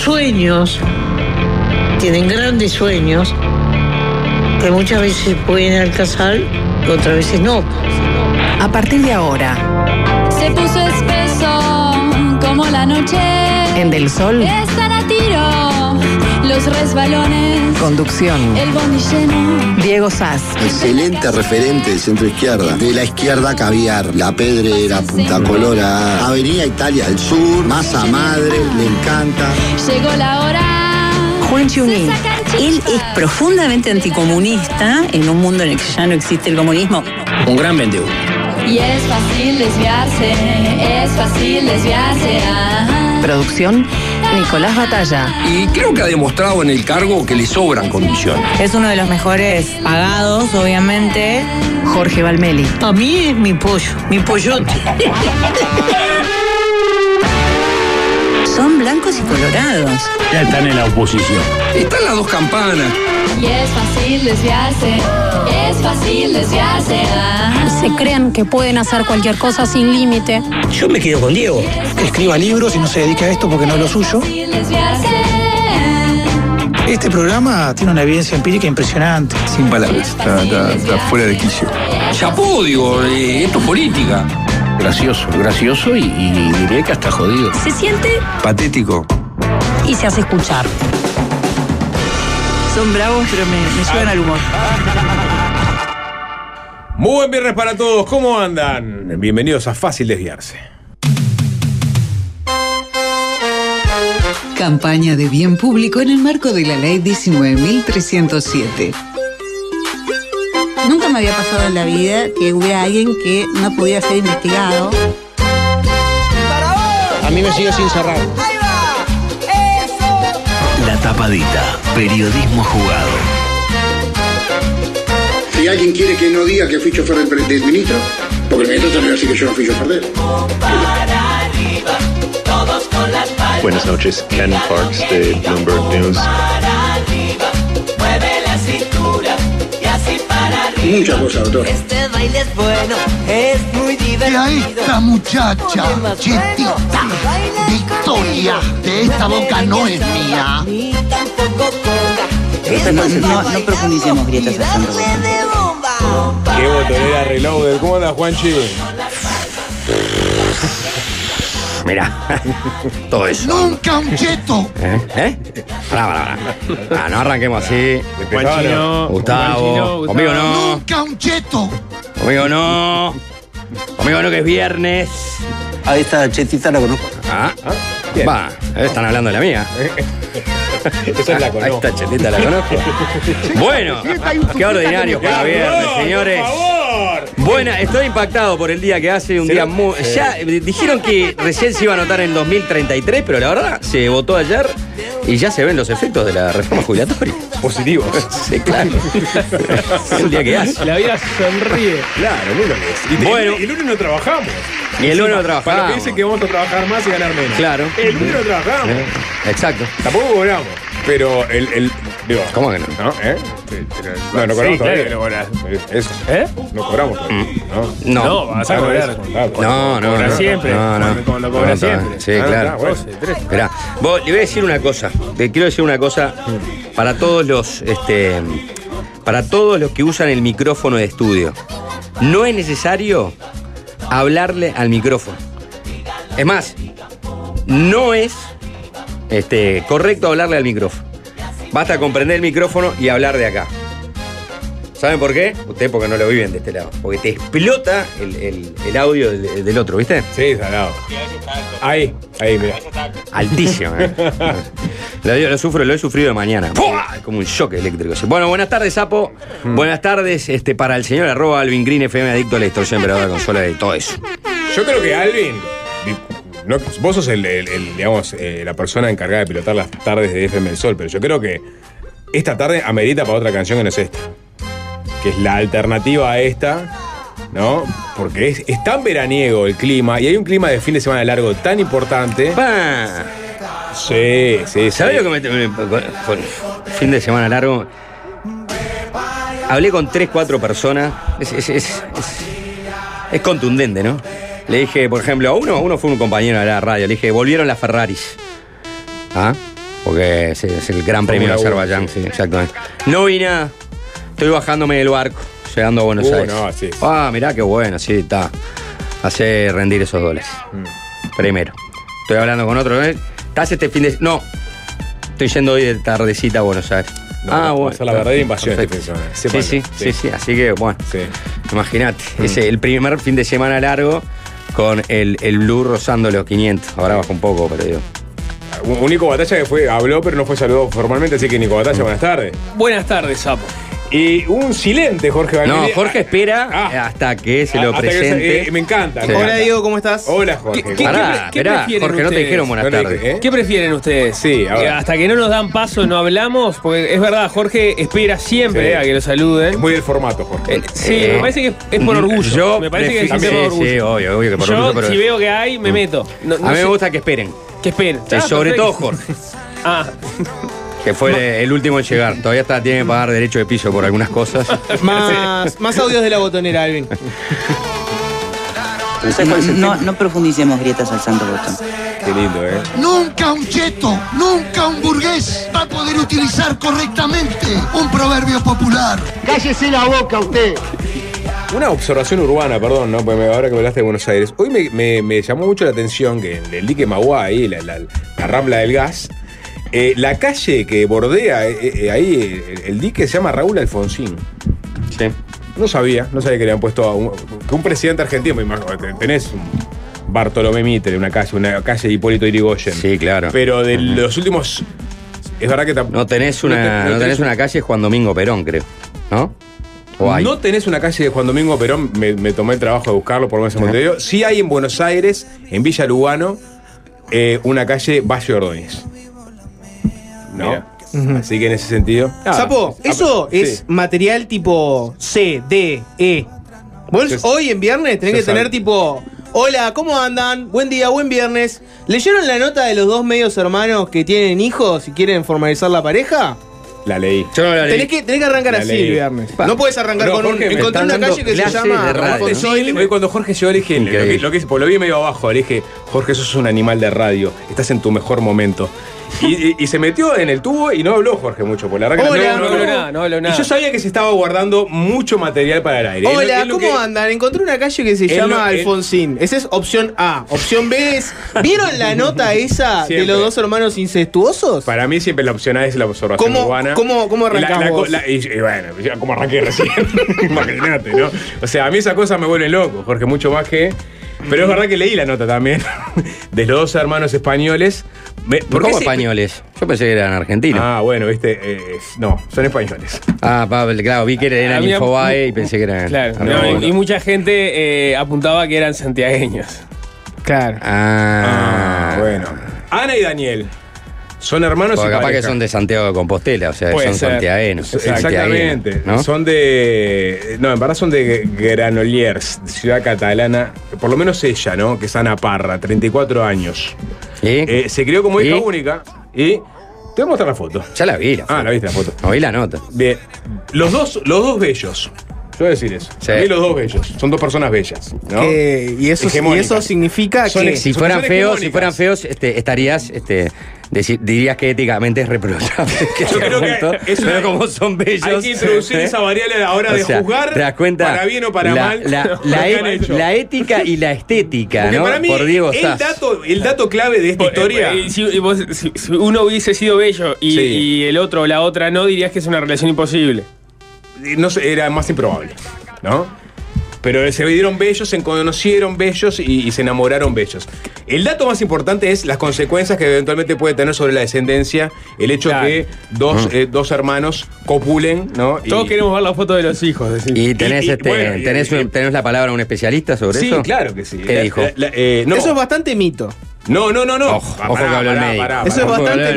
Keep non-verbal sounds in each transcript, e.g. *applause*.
sueños, tienen grandes sueños, que muchas veces pueden alcanzar y otras veces no. A partir de ahora, Se puso espeso como la noche. en Del Sol, Están a tiro los resbalones. conducción, El lleno. Diego Sass, Excelente referente de centro izquierda. De la izquierda caviar, La Pedrera, Punta Colora, Avenida Italia del Sur, Masa Madre, le encanta. Llegó la hora. Juan sacan Él es profundamente anticomunista en un mundo en el que ya no existe el comunismo. Un gran vendedor. Y es fácil desviarse. Es fácil desviarse. Ajá. producción, Nicolás Batalla. Y creo que ha demostrado en el cargo que le sobran condiciones. Es uno de los mejores pagados, obviamente. Jorge Valmeli. A mí es mi pollo, mi pollote. *laughs* Son blancos y colorados. Ya están en la oposición. Están las dos campanas. Y es fácil desviarse. Es fácil desviarse. Se creen que pueden hacer cualquier cosa sin límite. Yo me quedo con Diego. escriba libros y no se dedica a esto porque no es lo suyo. Este programa tiene una evidencia empírica impresionante. Sin palabras. Está, está- está fuera de quicio. Chapó, digo, eh, esto es política. Gracioso, gracioso y, y diría que hasta jodido. Se siente Patético. Y se hace escuchar. Son bravos, pero me, me llevan al humor. Muy buen viernes para todos, ¿cómo andan? Bienvenidos a Fácil Desviarse. Campaña de bien público en el marco de la Ley 19.307. Me había pasado en la vida que hubiera alguien que no pudiera ser investigado. A mí me sigue sin cerrar. La tapadita. Periodismo jugado. Si alguien quiere que no diga que fui chofer del, del ministro, porque el ministro también va a decir que yo no fui chofer de él. Buenas noches, Ken Parks de Bloomberg News. Muchas cosas, doctor. Este baile es bueno, es muy a esta muchacha, chetita, Victoria, de esta boca no es mía. No, no profundicemos grietas. Qué botonera reloaded. ¿Cómo anda, Juanchi? Mirá, *laughs* todo eso. Nunca un cheto. ¿Eh? ¿Eh? Pará, pará, pará. Ah, no arranquemos así. Juanchino, Gustavo. Conmigo no. Nunca un cheto. Conmigo no. Conmigo no, que es viernes. A esta chetita la conozco. Ah, bien. va. Están hablando de la mía. *laughs* Esa es la A conozco. esta chetita la conozco. *laughs* Bueno, qué ordinario para viernes, señores. ¡Por favor! Buena, estoy impactado por el día que hace, un Sí. día muy... Ya eh, dijeron que recién se iba a anotar en 2033, pero la verdad se votó ayer y ya se ven los efectos de la reforma jubilatoria. Positivos. *laughs* Sí, claro. Es *laughs* el día que hace. La vida sonríe. Claro, lunes. Y te- Bueno. el lunes no trabajamos. Y el lunes no Para los que trabajamos. dicen que vamos a trabajar más y ganar menos. Claro. El lunes no trabajamos. Exacto. Tampoco cobramos. Pero el. el digo, ¿Cómo que no? ¿No? ¿Eh? Sí, pero- No, no cobramos todavía. claro no Eso. ¿Eh? No cobramos todavía. ¿no? No. No, vas a cobrar. No, no, Cobra no. siempre. No, no. Cuando cobra No, siempre. Sí, Ah, claro. bueno. 12, 13. Esperá, vos, le voy a decir una cosa. Te quiero decir una cosa para todos los, este, para todos los que usan el micrófono de estudio. No es necesario hablarle al micrófono. Es más, no es este, correcto hablarle al micrófono. Basta con prender el micrófono y hablar de acá. ¿Saben por qué? Ustedes porque no lo viven de este lado. Porque te explota el, el- el audio del, del otro, ¿viste? Sí, salado. Ahí, ahí, mira. Altísimo. ¿eh? *laughs* lo, lo sufro, lo he sufrido de mañana. Como un shock eléctrico. Bueno, buenas tardes, Sapo. Buenas tardes este, para el señor arroba Alvin Green, FM adicto a la distorsión, pero de consola y todo eso. Yo creo que Alvin. No, vos sos el, el- el, digamos, eh, la persona encargada de pilotar las tardes de FM del Sol, pero yo creo que esta tarde amerita para otra canción que no es esta. Que es la alternativa a esta, ¿no? Porque es, es tan veraniego el clima y hay un clima de fin de semana largo tan importante. Pa. Sí, sí, sí. ¿Sabés lo que me, me- con- con fin de semana largo? Hablé con tres, cuatro personas. Es, es- es- es- es contundente, ¿no? Le dije, por ejemplo, a uno, uno fue un compañero de la radio, le dije, volvieron las Ferraris. ¿Ah? Porque es, es el gran premio de Azerbaiyán, sí, exactamente. No vi nada. Estoy bajándome del barco, llegando a Buenos Uh, Aires. no, sí. Ah, mirá qué bueno, sí, está. Hace rendir esos dólares. Mm. Primero. Estoy hablando con otro. ¿eh? ¿Estás este fin de No. Estoy yendo hoy de tardecita a Buenos Aires. No, ah, bueno. la verdadera invasión este fin de semana. Sí, sí, sí, sí, Así que, bueno. Sí. Imagínate. Mm. Ese el primer fin de semana largo con el, el Blue rozando los 500. Ahora baja un poco, pero digo. Un Nico Batalla que fue, habló, pero no fue saludado formalmente, así que Nico Batalla, buenas tardes. Buenas tardes, Sapo. Y un silente, Jorge No, Valverde. Jorge espera Ah. hasta que se lo Hasta que presente. se- eh, me encanta. Sí. Hola. Diego, ¿cómo estás? Hola, Jorge. ¿Qué- qué- Pará, qué esperá, prefieren Jorge, no te ustedes? dijeron buenas No tardes. ¿eh? ¿Qué prefieren ustedes? Sí, a ver. Eh, Hasta que no nos dan paso no hablamos, porque es verdad, Jorge espera siempre Sí. eh, a que lo saluden. Es muy del formato, Jorge. Eh, sí, Eh, me parece que es, por orgullo. Yo me parece que es sí, orgullo. sí, obvio, obvio que por Yo, orgullo, pero- si veo que hay, me meto. No- no a mí sé- me gusta que esperen. Que esperen. Sí, Ah, sobre perfecto. todo Jorge, Ah, que fue el último en llegar. Todavía está, tiene que pagar derecho de piso por algunas cosas. *laughs* Más, más audios de la botonera, Alvin. *laughs* No, no, no profundicemos grietas al santo botón. Qué lindo, ¿eh? Nunca un cheto, nunca un burgués va a poder utilizar correctamente un proverbio popular. Cállese la boca usted. Una observación urbana, perdón, ¿no? Porque me- ahora que me hablaste de Buenos Aires. Hoy me, me- me llamó mucho la atención que en el dique Maguá, ahí, la, la- la rambla del gas, eh, la calle que bordea eh, eh, ahí el, el dique se llama Raúl Alfonsín. Sí. No sabía, no sabía que le habían puesto a un, que un presidente argentino, me imagino, te- tenés un Bartolomé Mitre, una calle, una calle de Hipólito Yrigoyen. Sí, claro. Pero de los últimos. Es verdad que No tenés una, no te- no no tenés tenés- una calle Juan Domingo Perón, creo. ¿No? ¿O hay? No tenés una calle de Juan Domingo Perón, me, me tomé el trabajo de buscarlo por lo menos en Montevideo. Sí hay en Buenos Aires, en Villa Lugano, eh, una calle Valle Ordóñez. ¿No? Así que en ese sentido. nada. Sapo, Ah, eso sí. es material tipo C, D, E. Vos hoy en viernes tenés que tener sabe. tipo. Hola, ¿cómo andan? Buen día, buen viernes. ¿Leyeron la nota de los dos medios hermanos que tienen hijos y quieren formalizar la pareja? La leí. Yo no la leí. Tenés que, tenés que arrancar La así leí. el viernes. Pa. No puedes arrancar No, con un. Jorge, me Encontré una calle que se llama. Hoy, hoy cuando Jorge llegó le dije, lo que, lo que- porque lo vi medio abajo, le dije, Jorge, sos un animal de radio, estás en tu mejor momento. Y, y- y se metió en el tubo y no habló Jorge mucho, por la verdad que Hola. no habló nada, no habló nada. Y yo sabía que se estaba guardando mucho material para el aire. Hola, ¿cómo que- andan? Encontré una calle que se llama Alfonsín. Esa es opción A. Opción B es. *laughs* ¿Vieron la nota esa de los dos hermanos incestuosos? Para mí siempre la opción A es la observación ¿Cómo- urbana. cómo- cómo la- la la- y, y bueno, como arranqué recién. *laughs* Imagínate, ¿no? O sea, a mí esa cosa me vuelve loco, Jorge, mucho más que. Pero es verdad que leí la nota también *laughs* de los dos hermanos españoles. Me- ¿Por ese- españoles? Yo pensé que eran argentinos. Ah, bueno, viste. eh, no, son españoles. Ah, Pablo, claro, vi que eran Había- Infobae y pensé que eran. claro. Ah, no, y, y mucha gente eh, apuntaba que eran santiagueños. Claro. Ah, Ah, bueno. Ana y Daniel son hermanos Porque y capaz que pareja. son de Santiago de Compostela, o sea, Puede son ser. santiaguenos. Exactamente. ¿no? Son de. No, en verdad son de Granollers, ciudad catalana. Por lo menos ella, ¿no? Que es Ana Parra, 34 años. ¿Y? Eh, se crió como hija ¿Y? única y. Te voy a mostrar la foto. Ya la vi. La Ah, la viste la foto. No vi la nota. Bien. Los dos, los dos bellos. Yo voy a decir eso. Sí. A mí los dos bellos. Son dos personas bellas. ¿no? Que- y, eso, y eso significa Son que. Si son- fueran son feos, si fueran feos, este, estarías, este, dirías que éticamente es reprochable. *laughs* que Yo creo que juntos, es una- pero como son bellos. Hay que introducir ¿eh? esa variable a la hora O de sea, juzgar. ¿Te das cuenta? Para bien o para la, mal. La, *laughs* la e- la ética y la estética, Porque ¿no? para mí, Por Diego el dato, el dato clave de esta historia. Eh, si, y vos- si- si uno hubiese sido bello y, Sí. y el otro o la otra no, dirías que es una relación imposible. no sé, era más improbable, ¿no? Pero se dieron bellos, se conocieron bellos y, y se enamoraron bellos. El dato más importante es las consecuencias que eventualmente puede tener sobre la descendencia el hecho Claro. que dos, eh, dos hermanos copulen, ¿no? Y- Todos queremos ver la foto de los hijos. Y tenés, Y- y, este, bueno, tenés, y- un- tenés la palabra de un especialista sobre Sí, eso. claro que sí. ¿Qué La- dijo? la- la- eh, no. Eso es bastante mito. no, no, no, no. Ojo, Pa- ojo que habló el pará, médico. pará, Eso es bastante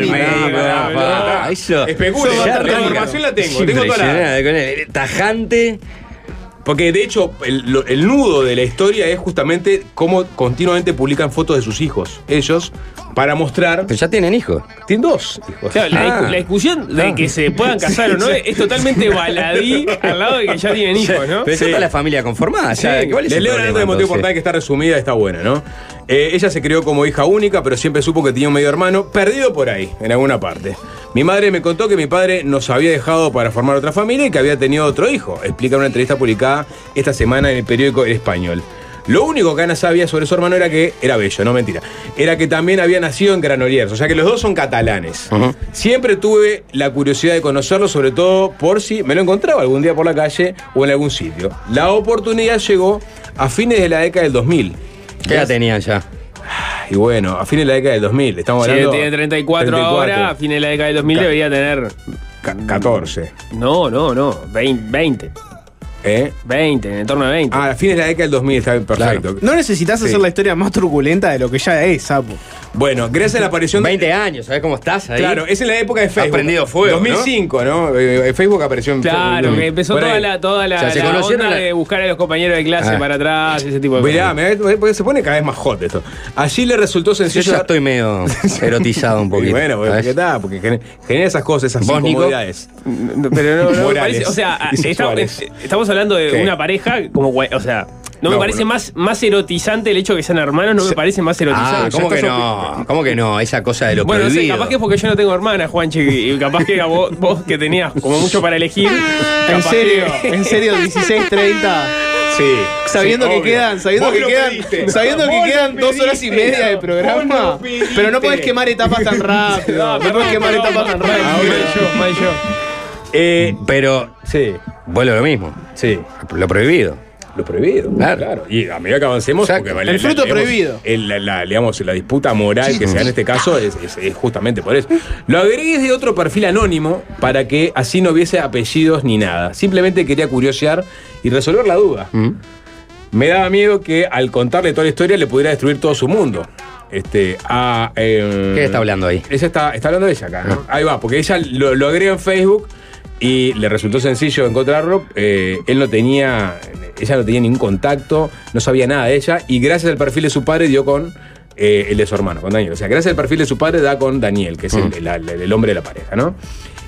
Especule, Ya la información la tengo, tengo toda la-. Tajante. Porque de hecho, el, nudo de la historia es justamente cómo continuamente publican fotos de sus hijos. Ellos, para mostrar. Pero ya tienen hijos. Tienen dos hijos. Claro, la, Ah. discu- la discusión de Ah. que se puedan casar o no es totalmente baladí al lado de que ya tienen hijos, ¿no? Pero ya está la familia conformada. Sí, ya, ¿cuál es les el leo la problema, nota de motivo entonces? que está resumida, está buena, ¿no? Eh, ella se crió como hija única, pero siempre supo que tenía un medio hermano, perdido por ahí, en alguna parte. Mi madre me contó que mi padre nos había dejado para formar otra familia y que había tenido otro hijo, explica en una entrevista publicada esta semana en el periódico El Español. Lo único que Ana sabía sobre su hermano era que era bello, no mentira. Era que también había nacido en Granollers, o sea que los dos son catalanes. Siempre tuve la curiosidad de conocerlo, sobre todo por si me lo encontraba algún día por la calle o en algún sitio. La oportunidad llegó a fines de la década del 2000. ¿Qué edad tenían ya? Y bueno, a fines de la década del 2000. Estamos Si hablando. tiene 34, ahora, a fines de la década del 2000 Ca- debería tener. 14. No, no, no. 20. 20. ¿Eh? 20, en torno a 20. Ah, a fines de la década del 2000, está bien, perfecto. No necesitas Sí. hacer la historia más truculenta de lo que ya es, sapo. Bueno, gracias a la aparición. 20 años, ¿sabes cómo estás ahí? Claro, es en la época de Facebook. prendido fuego, 2005, ¿no? Eh, Facebook apareció en Claro, Facebook. que empezó toda la, toda la, O sea, se la conocieron onda la- de buscar a los compañeros de clase Ah. para atrás, ese tipo de Mirá, cosas. mirá, porque se pone cada vez más hot esto. Allí le resultó Yo sencillo. ya estoy medio *laughs* erotizado un Y poquito. bueno. ¿qué tal? Porque gener- genera esas cosas, esas incomodidades. Pero no, no Morales parece. O sea, *laughs* eh, estamos hablando de ¿Qué? una pareja como. O sea, no, me No, parece bueno. más, más erotizante el hecho de que sean hermanos, no me parece más Ah, erotizante. ¿cómo que no? ¿Cómo que no? Esa cosa de lo Bueno, no sé, prohibido. capaz que es porque yo no tengo hermana, Juanchi, y capaz que vos, vos que tenías como mucho para elegir. En serio, que- en serio, 16, 30. Sí. Sabiendo sí, que obvio. quedan, sabiendo Vos que quedan, pediste. sabiendo que quedan dos horas y media de programa, pero no podés quemar etapas tan rápido. No podés quemar etapas tan Mal rápido. yo, mal yo. Eh, Pero sí, vuelve a lo mismo. Sí. Lo prohibido. Lo prohibido. Claro. Claro. Y a medida que avancemos, Exacto. porque, El fruto prohibido. el- la, la- digamos, la disputa moral que se da en este caso es, es- es justamente por eso. Lo agregué de otro perfil anónimo para que así no hubiese apellidos ni nada. Simplemente quería curiosear y resolver la duda. ¿Mm? Me daba miedo que al contarle toda la historia le pudiera destruir todo su mundo. Este, a, eh, ¿Qué está hablando ahí? Ella está, está hablando de ella acá, ¿no? Ahí va, porque ella lo, lo agrega en Facebook y le resultó sencillo encontrarlo. Eh, él no tenía, ella no tenía ningún contacto, no sabía nada de ella y gracias al perfil de su padre dio con eh, el de su hermano, con Daniel. O sea, gracias al perfil de su padre da con Daniel, que es el, el hombre de la pareja, ¿no?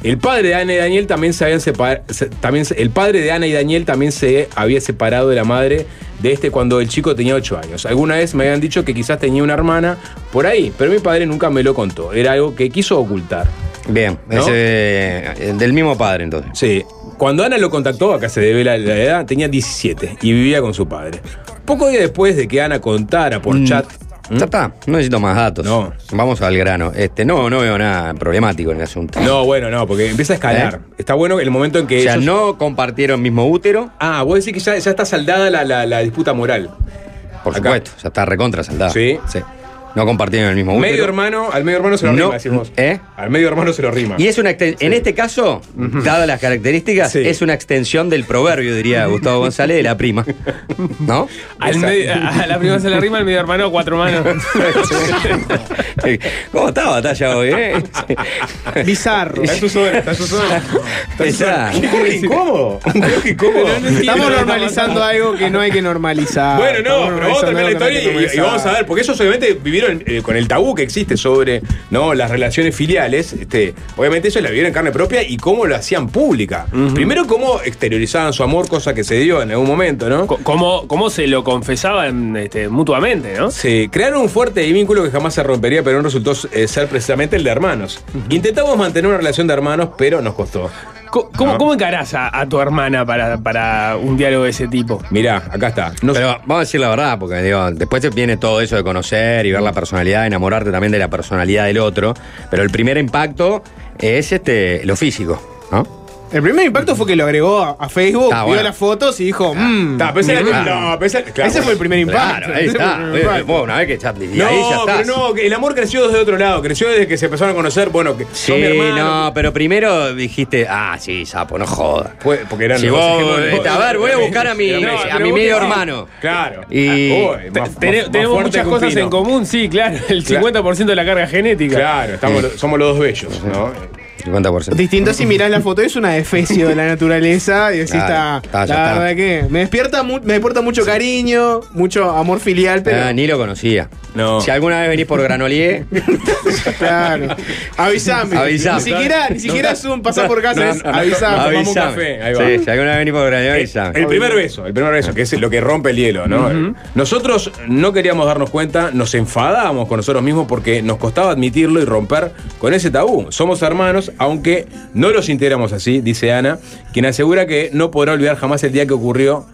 El padre de Ana y Daniel también se habían separado. También, el padre de Ana y Daniel también se había separado de la madre de este cuando el chico tenía 8 años. Alguna vez me habían dicho que quizás tenía una hermana por ahí, pero mi padre nunca me lo contó. Era algo que quiso ocultar. Bien, eh, del mismo padre entonces. Sí. Cuando Ana lo contactó, acá se debe la, edad, tenía 17 y vivía con su padre. Poco días después de que Ana contara por Mm. chat. Ya está, no necesito más datos. No. Vamos al grano. Este, no, no veo nada problemático en el asunto. No, bueno, no, porque empieza a escalar. Está bueno el momento en que ¿Eh? O sea, ellos- no compartieron mismo útero, Ah, vos decís que ya, ya está saldada la, la- la disputa moral. por Acá. supuesto, ya está recontra saldado. Sí. No compartieron el mismo útero. Medio hermano, al medio hermano se lo No, rima, decimos. ¿eh? Al medio hermano se lo rima. Y es una exten- en este caso, dadas las características, Sí. es una extensión del proverbio, diría Gustavo González, de la prima. *laughs* ¿No? Al medio- a la prima se le rima, al medio hermano, cuatro manos. *laughs* ¿Cómo está batalla hoy, eh? *laughs* Bizarro. Está su zona, está su zona. Está. Un poco incómodo. Un poco incómodo. Estamos normalizando algo que no hay que normalizar. Bueno, no, pero vamos a terminar la historia y, vamos a ver, porque ellos obviamente vivieron eh, con el tabú que existe sobre ¿no? las relaciones filiales. Este, obviamente ellos la vivieron en carne propia y cómo lo hacían pública. Primero, cómo exteriorizaban su amor, cosa que se dio en algún momento, ¿no? ¿Cómo, cómo se lo confesaban este, mutuamente, no? Sí, crearon un fuerte vínculo que jamás se rompería, pero no resultó eh, ser precisamente el de hermanos. Intentamos mantener una relación de hermanos, pero nos costó. ¿Cómo, encarás a, a tu hermana para, para un diálogo de ese tipo? Mirá, acá está. No sé- Pero vamos a decir la verdad, porque digo, después te viene todo eso de conocer y ver la personalidad, enamorarte también de la personalidad del otro. Pero el primer impacto es este lo físico, ¿no? El primer impacto fue que lo agregó a, a Facebook, Ah, vio bueno. las fotos y dijo, mmm. Está, pero ese era- no, pero ese- claro, Ese fue el primer impacto. Claro, ahí Ese fue el está. primer Oye, impacto. vos, una vez que ya, y No, ahí ya estás. pero no, que el amor creció desde otro lado, creció desde que se empezaron a conocer, bueno, que Sí, son mi hermano. no, pero primero dijiste, ah, sí, sapo, no jodas. Fue- porque eran Si los vos, hegemónicos. a ver, voy a buscar a mi, No, a pero mi vos medio hermano. Claro. Y- Ah, uy, Te- más- tene- más tenemos fuerte muchas que un cosas pino. en común, sí, claro. El Claro. 50% de la carga genética. Claro, estamos, somos los dos bellos, ¿no? 50%. Distinto si mirás la foto, es una defecio de la naturaleza y decís, Claro, está, está, ya la está. verdad que me despierta, mu- me despierta mucho cariño, mucho amor filial, pero Ah, ni lo conocía. No. Si alguna vez venís por Granolier, *laughs* claro. Avisame. Avisame. Ni siquiera, ni siquiera es un pasar por casa, No, es no, no, avisame. tomamos un avisame. café, ahí va. Sí, si alguna vez venís por Granolier, Eh, avisame. El primer beso, el primer beso, que es lo que rompe el hielo, ¿no? Nosotros no queríamos darnos cuenta, nos enfadábamos con nosotros mismos porque nos costaba admitirlo y romper con ese tabú. Somos hermanos, aunque no los sintiéramos así, dice Ana, quien asegura que no podrá olvidar jamás el día que ocurrió.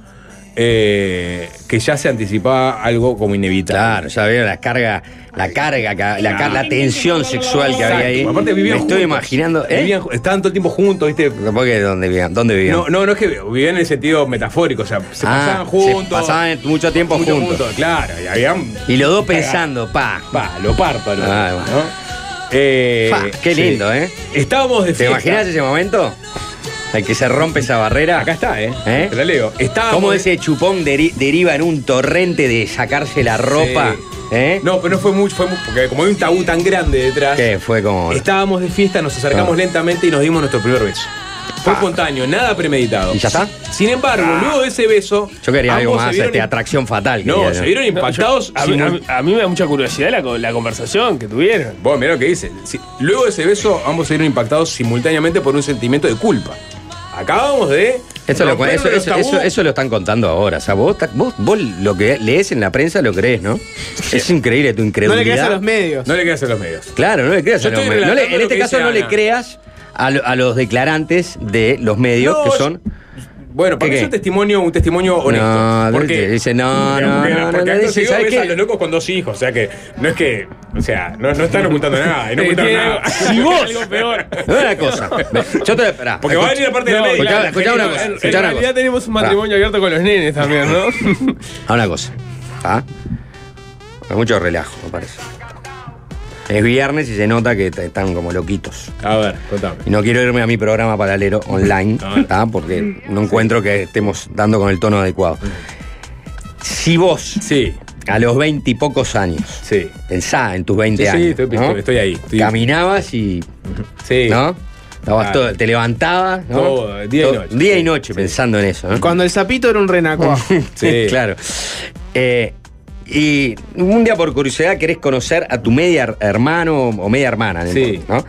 eh, que ya se anticipaba algo como inevitable. Claro, ya veo la carga, la carga, la, la tensión sexual que había ahí. Aparte vivían Me estoy imaginando. ¿eh? Vivían- estaban todo el tiempo juntos, ¿viste? ¿Por qué? ¿Dónde vivían? ¿Dónde vivían? No, no, no es que vivían en el sentido metafórico, o sea, se Ah, pasaban juntos. se pasaban mucho tiempo juntos. Claro, y habían. Y los dos pensando, pa. Va, lo parto, lo Ah, ¿no? Eh, qué sí. lindo, ¿eh? Estábamos de ¿Te fiesta. imaginas ese momento? El que se rompe esa barrera. Acá está, ¿eh? ¿Eh? Te la leo. Estábamos ¿Cómo de- ese chupón deri- deriva en un torrente de sacarse la ropa? ¿Eh? No, pero no fue mucho, fue porque como hay un tabú tan grande detrás. ¿Qué? Fue como. Estábamos de fiesta, nos acercamos Ah. lentamente y nos dimos nuestro primer beso. Fue espontáneo, nada premeditado. ¿Y ya está? Sin embargo, luego de ese beso. Yo quería algo más, vieron este, atracción fatal. No, quería se vieron impactados. A mí, simul- a mí- a mí me da mucha curiosidad la, co- la conversación que tuvieron. Vos, mirá lo que dice. Si- Luego de ese beso, ambos se vieron impactados simultáneamente por un sentimiento de culpa. Acabamos de. Eso lo, romper eso, los eso- tabú. eso- eso lo están contando ahora. O sea, vos, ta- vos, vos lo que lees en la prensa lo crees, ¿no? Es increíble tu No le incredulidad. creas a los medios. No le quedas a los medios. Claro, no le creas Yo a los medios. No le- relatando en este caso no le Ana. creas a, a los declarantes de los medios No, que son. Bueno, para ¿Qué, mí es testimonio, un testimonio honesto. No, porque dice, no, porque- no, porque, no, no, porque no, acto dice, a los locos con dos hijos, o sea que no es que, o sea, no, no están ocultando nada, y no ocultaron nada. Si *laughs* vos. algo peor. No es una cosa. Yo te esperá. Porque va a venir la parte de la No, médica. escuchá, una cosa, En, en una realidad cosa. tenemos un matrimonio abierto con los nenes también, ¿no? *laughs* A una cosa. ¿Ah? Hay mucho relajo, me parece. Es viernes y se nota que están como loquitos. A ver, contame. Y no quiero irme a mi programa paralelo online. ¿tá? porque no encuentro que estemos dando con el tono adecuado. Si vos, Sí, a los veinte y pocos años, sí. pensá en tus 20 Sí, sí, años, estoy, ¿no? estoy- estoy ahí. estoy- caminabas y, Sí. ¿no? Estabas Claro. todo- te levantabas, ¿no? Todo, día y noche. Día y noche pensando en eso, ¿no? Cuando el sapito era un renacuá. *laughs* Sí. claro. Eh, y un día por curiosidad querés conocer a tu media her- hermano o media hermana, no Sí. ¿no?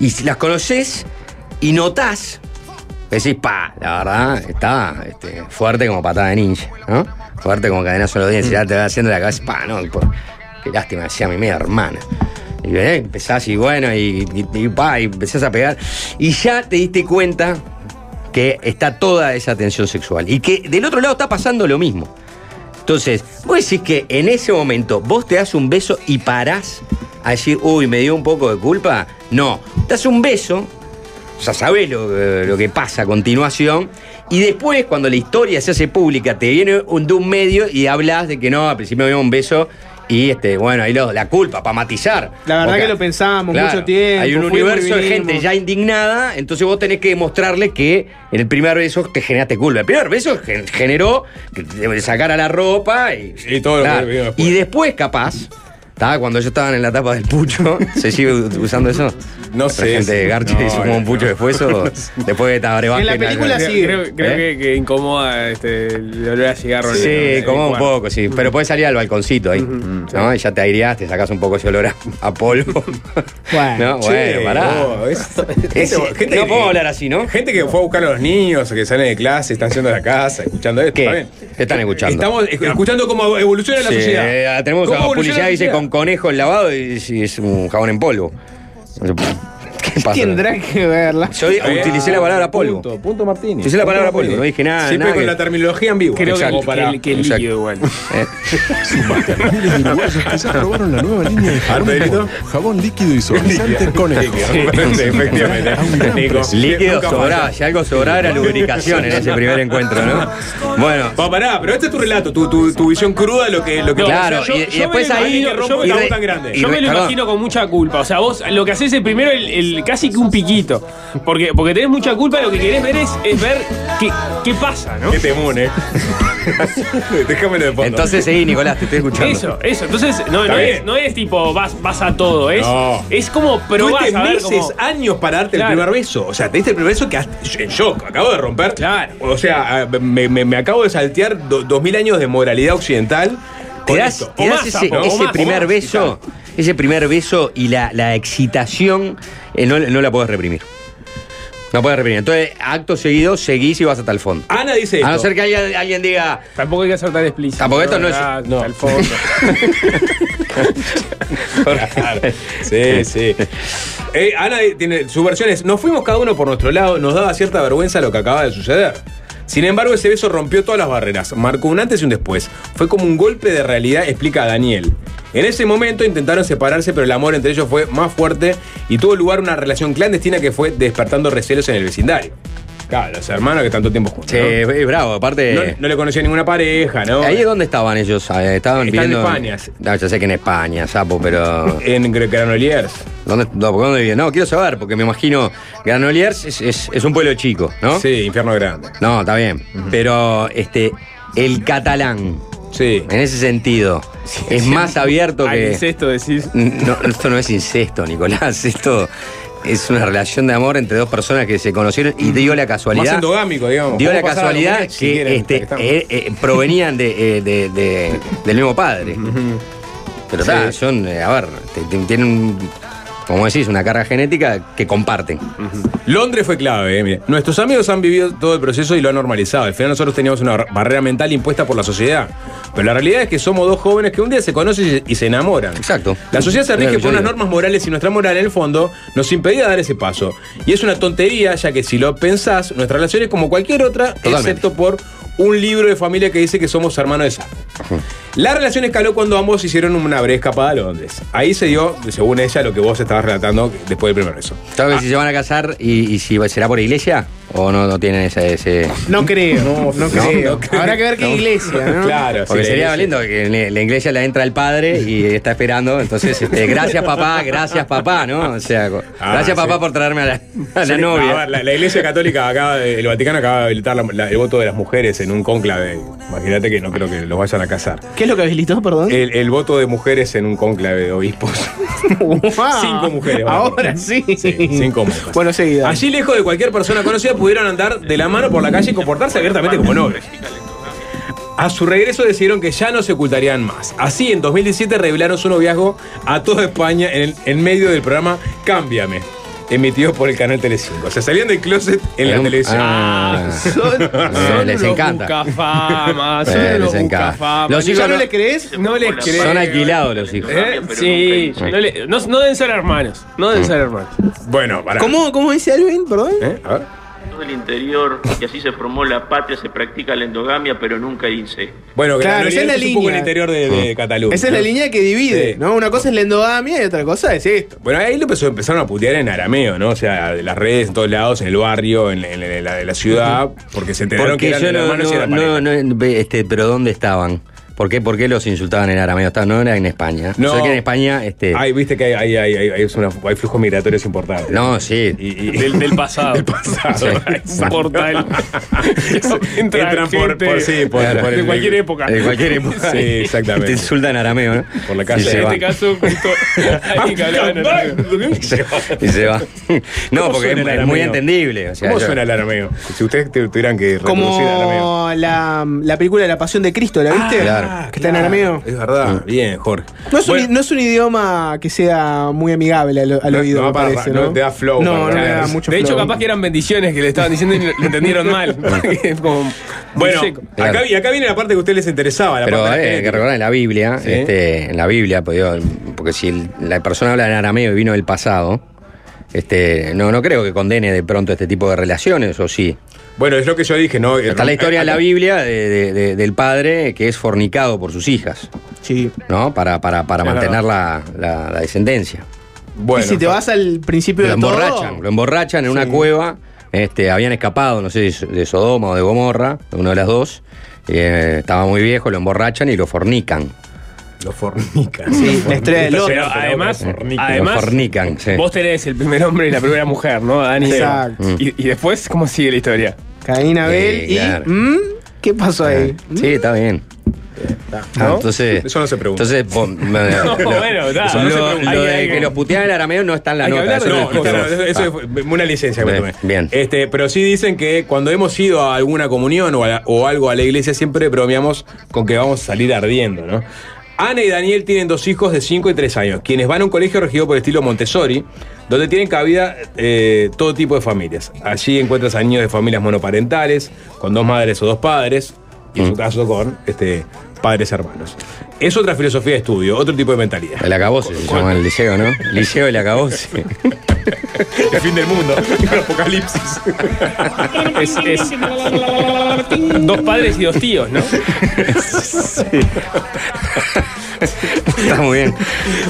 Y si las conoces y notás, decís, pa, la verdad, está este, fuerte como patada de ninja, ¿no? Fuerte como de los dientes, y ya te va haciendo la cabeza, pa, no, por- qué lástima, decía mi media hermana. Y eh, empezás y bueno, y, y, y, pa, y empezás a pegar. Y ya te diste cuenta que está toda esa tensión sexual. Y que del otro lado está pasando lo mismo. Entonces, vos decís que en ese momento vos te das un beso y parás a decir, uy, me dio un poco de culpa. No, te das un beso, ya sabés lo, lo que pasa a continuación, y después, cuando la historia se hace pública, te viene un, de un medio y hablas de que no, al principio me dio un beso. Y este, bueno, ahí lo- la culpa, para matizar. La verdad Porque- que lo pensamos Claro, mucho tiempo. Hay un universo de gente ya indignada, entonces vos tenés que demostrarle que en el primer beso te generaste culpa. El primer beso gen- generó que te sacara la ropa y, Y todo lo que después. Y después, capaz, ¿tá? cuando ellos estaban en la tapa del pucho, *laughs* ¿se sigue usando eso? No La sé. gente de no, hizo como un no, pucho no. después *laughs* o después de Tabaré En la película sí. Creo, creo ¿Eh? que, que incomoda este, el olor a cigarro. en el- en Sí, el como un poco, sí. Pero puedes salir al balconcito ahí. ¿no? Y ya te aireás, te sacas un poco ese olor a, a polvo. Bueno, *laughs* no, Che, bueno, pará. no, es- Es- gente- gente no podemos hablar así, ¿no? Gente que fue a buscar a los niños, que salen de clase, están yendo a la casa, escuchando esto. ¿está ¿Qué? bien? ¿Qué están escuchando? Estamos esc- escuchando cómo evoluciona la Sí, sociedad. eh, tenemos ¿Cómo a la dice sociedad? Con conejo el lavado y es un jabón en polvo. ¿Qué pasa? Tendrá que verla. Yo utilicé la palabra polvo. Punto, punto Martínez. Utilicé la palabra polvo, no dije nada. Siempre nada con que- la terminología en vivo. Creo que, Exacto, que, que, que el Exacto. líquido igual. *laughs* Eh, que ya probaron la nueva línea de jabón, Pedrito? jabón líquido y suavizante conejo. Sí, efectivamente. Nico. líquido Nunca sobraba. falla. Si algo sobraba era lubricación en ese primer encuentro, ¿no? Bueno. Va, pará, pero este es tu relato, tu, tu, tu visión cruda de lo que, lo que Claro, y- y después me lo ahí- imagino- yo un me- tabú re- tan grande. y Yo me re- lo perdón. imagino con mucha culpa. O sea, vos lo que haces es primero el, el- casi que un piquito. Porque, porque tenés mucha culpa y lo que querés ver es, es ver qué, qué pasa, ¿no? Qué temún, eh. *laughs* Déjamelo de fondo. Entonces seguí, Nicolás, te estoy escuchando. Eso, eso. Entonces, no, es, no es tipo vas, vas a todo, es, No. es como ver meses, cómo- años para darte Claro. el primer beso. O sea, te diste el primer beso que en shock. Acabo de romper. Claro. O sea, ah, me, me- me acabo de saltear do- dos mil años de moralidad occidental. Te das, te das ese, ¿no? O ese más, o primer más, beso, ese primer beso y la, la excitación eh, no, no la puedes reprimir. No puedes reprimir. Entonces, acto seguido, seguís y vas hasta el fondo. Ana dice A no esto. ser que alguien, alguien diga. Tampoco hay que ser tan explícito. Tampoco esto no es- Ah, no. Al fondo. *laughs* Claro. Sí, sí. Eh, Ana tiene su versión es, nos fuimos cada uno por nuestro lado, nos daba cierta vergüenza lo que acaba de suceder. Sin embargo, ese beso rompió todas las barreras, marcó un antes y un después. Fue como un golpe de realidad, explica Daniel. En ese momento intentaron separarse, pero el amor entre ellos fue más fuerte y tuvo lugar una relación clandestina que fue despertando recelos en el vecindario. Claro, los hermanos que tanto tiempo juntos. Sí, ¿no? es bravo. Aparte. No, no le conocía ninguna pareja, ¿no? ¿Ahí dónde estaban ellos? Eh, Estaban Están en viviendo. España. No, yo sé que en España, sapo, pero. *laughs* En Granoliers. ¿Dónde, no, ¿por ¿Dónde vivían? No, quiero saber, porque me imagino. Granoliers es, es- es un pueblo chico, ¿no? Sí, infierno grande. No, está bien. Pero este. El catalán. Sí. En ese sentido. es más abierto que. incesto decís. No, esto no es incesto, Nicolás. Esto es una relación de amor entre dos personas que se conocieron y dio la Más casualidad. endogámico, digamos. Dio la casualidad Domenech, si que quieren, este, que eh, eh, provenían de, eh, de- de- del mismo padre. Pero Sí. está, son, a ver, tienen, un- como decís, una carga genética que comparten. Londres fue clave, eh, mire. Nuestros amigos han vivido todo el proceso y lo han normalizado. Al final nosotros teníamos una bar- barrera mental impuesta por la sociedad. Pero la realidad es que somos dos jóvenes que un día se conocen y se, enamoran. Exacto. La sociedad se rige por unas normas morales y nuestra moral en el fondo nos impedía dar ese paso. Y es una tontería, ya que si lo pensás, nuestra relación es como cualquier otra, Totalmente. excepto por un libro de familia que dice que somos hermanos de sangre. La relación escaló cuando ambos hicieron una breve escapada a Londres. Ahí se dio, según ella, lo que vos estabas relatando después del primer beso. ¿Sabes si se van a casar y, y si será por iglesia? ¿O no, no tienen ese, ese- No creo, *laughs* no, creo. no creo. Habrá que ver qué No. iglesia, ¿no? Claro, Porque sí, sería lindo que en la iglesia la entra el padre y está esperando. Entonces, este, gracias papá, gracias papá, ¿no? O sea, Ah, gracias papá por traerme a la, a la Sí, novia. a ver, la, la Iglesia Católica acaba de- el Vaticano acaba de habilitar la- la- el voto de las mujeres en un cónclave. Imagínate que no creo que los vayan a casar. ¿Qué es lo que habilitó, perdón? El, el voto de mujeres en un cónclave de obispos. *laughs* Cinco mujeres. Ahora sí. Cinco monjas. Bueno, seguida. Allí, lejos de cualquier persona conocida, pudieron andar de la mano por la calle y comportarse abiertamente como novios. A su regreso decidieron que ya no se ocultarían más. Así, en 2017 revelaron su noviazgo a toda España en, el- en medio del programa Cámbiame, emitido por el canal Telecinco. Se salían del closet en la televisión. Ah. Son, Eh, son les encanta. son Eh, unos les encanta. Los hijos ¿Ya no no- le crees? No les creo. Son alquilados los hijos. ¿Eh? Sí, no, le- no- no deben ser hermanos. No deben ser hermanos. Bueno, para. ¿Cómo, ¿Cómo dice Alvin, perdón? ¿Eh? A ver. Del interior y así se formó la patria, se practica la endogamia, pero nunca el incesto. Bueno, Claro, esa es la un poco el interior de, de Cataluña. Esa es la línea que divide, Sí. ¿no? Una cosa es la endogamia y otra cosa es esto. Bueno, ahí lo empezó, empezaron a putear en arameo, ¿no? O sea, de las redes, en todos lados, en el barrio, en, en- en la de la ciudad, porque se enteraron que eran yo no, hermanos y no, eran no, no, este, pero ¿dónde estaban? ¿Por qué, por qué los insultaban en arameo? No era en España. No. Sé que en España, este. Ay, viste que hay, hay, hay, hay, hay, es una- hay flujos migratorios importantes. No, sí. Y, y- Del, del pasado. *laughs* del pasado. Sí. Un portal. *laughs* Entra Entran por, por, sí, por, Claro. por de el- cualquier época. De cualquier *laughs* época. Sí, exactamente. Te insultan en arameo, ¿no? Por la Y calle. se en va. este caso, justo alguien que hablaba en arameo. Y se, y se va. No, ¿Cómo porque es, es muy entendible. O sea, ¿Cómo yo- suena el arameo? Si ustedes te- tuvieran que reproducir el arameo. Como la, la película de la Pasión de Cristo, ¿la viste? claro. Que está en arameo. Es verdad. Bien, Jorge. No es, Bueno, un, no es un idioma que sea muy amigable al, al No, oído, no, me para- parece, no ¿no? te da flow No, para no le da mucho De hecho, flow. capaz que eran bendiciones que le estaban diciendo y lo *laughs* entendieron mal. *laughs* Como bueno. Claro. acá, y acá viene la parte que a ustedes les interesaba. La Pero parte de la eh, hay que recordar en la Biblia, Sí. este, en la Biblia, pues, porque si el- la persona habla en arameo y vino del pasado, este, no, no creo que condene de pronto este tipo de relaciones, o sí. Bueno, es lo que yo dije, ¿no? Está la historia en la Biblia de- de- de- del padre que es fornicado por sus hijas, Sí. ¿no? Para, para, para mantener la, la- la descendencia. Bueno, y si te vas al principio Lo de todo... emborrachan, lo emborrachan en una cueva. Este, habían escapado, no sé si de Sodoma o de Gomorra, de una de las dos. Eh, estaba muy viejo, lo emborrachan y lo fornican. Lo fornican. Sí, la estrella del Pero otro. además, Lo fornican. además lo fornican, sí. vos tenés el primer hombre y la primera mujer, ¿no? Dani. Exacto. Y, y después, ¿cómo sigue la historia? Caín, Abel y... claro. ¿Mm? ¿Qué pasó ahí? Sí, está bien. Ah, entonces, Eso no se pregunta. entonces *laughs* No, lo- bueno, lo, no se lo de Hay- hay que los putean el arameo no está en la nota. eso No, eso Ah. fue una licencia que me Bien, tomé. bien. Este, pero sí dicen que cuando hemos ido a alguna comunión o, a- o algo a la iglesia, siempre bromeamos con que vamos a salir ardiendo, ¿no? Ana y Daniel tienen dos hijos de 5 y 3 años, quienes van a un colegio regido por estilo Montessori, donde tienen cabida eh, todo tipo de familias. Allí encuentras a niños de familias monoparentales, con dos madres o dos padres, y en su caso con este, padres hermanos. Es otra filosofía de estudio, otro tipo de mentalidad. El acabose se llama el liceo, ¿no? Liceo del acabose. *laughs* El fin del mundo, el apocalipsis. *laughs* Es, es dos padres y dos tíos, ¿no? *laughs* *laughs* Está muy bien.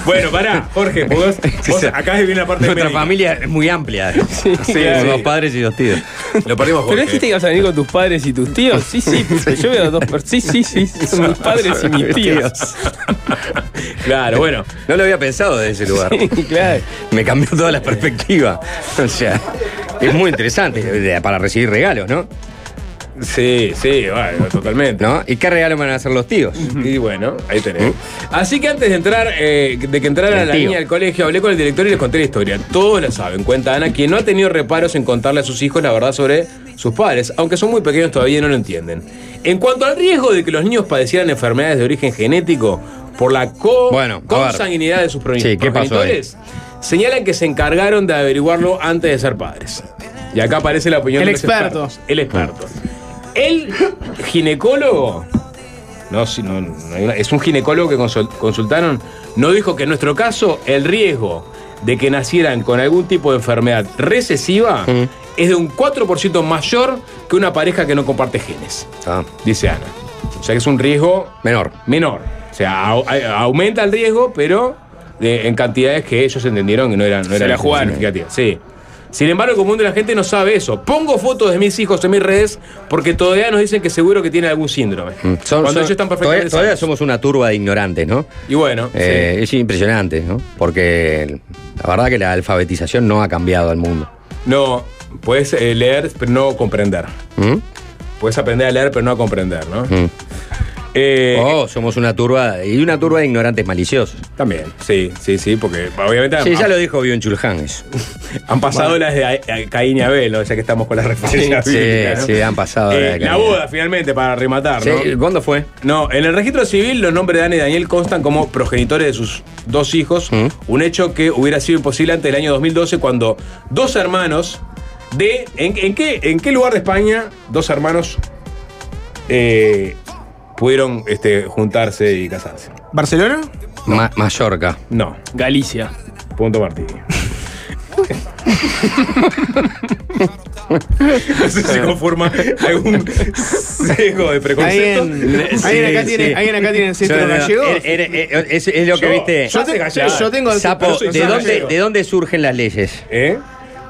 Bueno, pará, Jorge, vos, *laughs* vos acá viene la parte Nuestra médica. familia es muy amplia. Sí, sí, sí. dos padres y dos tíos. Lo perdimos, ¿Pero Jorge. dijiste que ibas a venir con tus padres y tus tíos? Sí, sí, *laughs* porque yo veo dos personas. Sí, sí, sí, son mis padres y mis tíos. Claro, bueno. No lo había pensado desde ese lugar. Sí, claro. Me cambió toda la perspectiva. O sea, es muy interesante para recibir regalos, ¿no? Sí, sí, bueno, totalmente. ¿No? ¿Y qué regalo van a hacer los tíos? Y bueno, ahí tenés. Así que antes de entrar, eh, de que entrara la niña al colegio, hablé con el director y les conté la historia. Todos la saben, cuenta Ana, quien no ha tenido reparos en contarle a sus hijos la verdad sobre sus padres, aunque son muy pequeños todavía y no lo entienden. En cuanto al riesgo de que los niños padecieran enfermedades de origen genético por la co Bueno, consanguinidad de sus Sí, ¿qué pasó ahí? progenitores, señalan que se encargaron de averiguarlo antes de ser padres. Y acá aparece la opinión El de los experto. expertos. El experto. El ginecólogo no, es un ginecólogo que consul- consultaron, no dijo que en nuestro caso el riesgo de que nacieran con algún tipo de enfermedad recesiva es de un 4% mayor que una pareja que no comparte genes, Ah, dice Ana. O sea que es un riesgo menor. menor. O sea, au- a- aumenta el riesgo, pero de- en cantidades que ellos entendieron que no eran, no Se eran la jugaron. significativas. Sí. Sin embargo, el común de la gente no sabe eso. Pongo fotos de mis hijos en mis redes porque todavía nos dicen que seguro que tienen algún síndrome. Mm. Son- Cuando son- ellos están perfectamente todavía somos una turba de ignorantes, ¿no? Y bueno, Eh, Es impresionante, ¿no? Porque la verdad que la alfabetización no ha cambiado al mundo. no, puedes eh, leer pero no comprender. ¿Mm? Puedes aprender a leer pero no a comprender, ¿no? Mm. Eh, Oh, somos una turba y una turba de ignorantes maliciosos. También, sí, sí, sí, porque obviamente Sí, han, ya lo dijo Bion Chulhan eso. *laughs* han pasado las de Caín y Abel, ¿no? ya que estamos con las referencias Sí, bíblicas, ¿no? sí, han pasado. Eh, la boda, finalmente, para rematar, Sí, ¿no? ¿Cuándo fue? No, en el registro civil los nombres de Ana y Daniel constan como progenitores de sus dos hijos, Mm. un hecho que hubiera sido imposible antes del año 2012 cuando dos hermanos de... ¿En, en qué, en qué lugar de España dos hermanos eh, pudieron este, juntarse y casarse? ¿Barcelona? Ma- Mallorca. No, Galicia. punto Martí. no sé si conforma algún sesgo de preconcepto. ¿Alguien, Sí, ¿alguien acá, sí. tiene, ¿alguien acá tiene er- er- er- es, es lo que Yo- viste. Yo, te- gallego. yo tengo Sapo, ¿de dónde, gallego. ¿de dónde surgen las leyes? ¿Eh?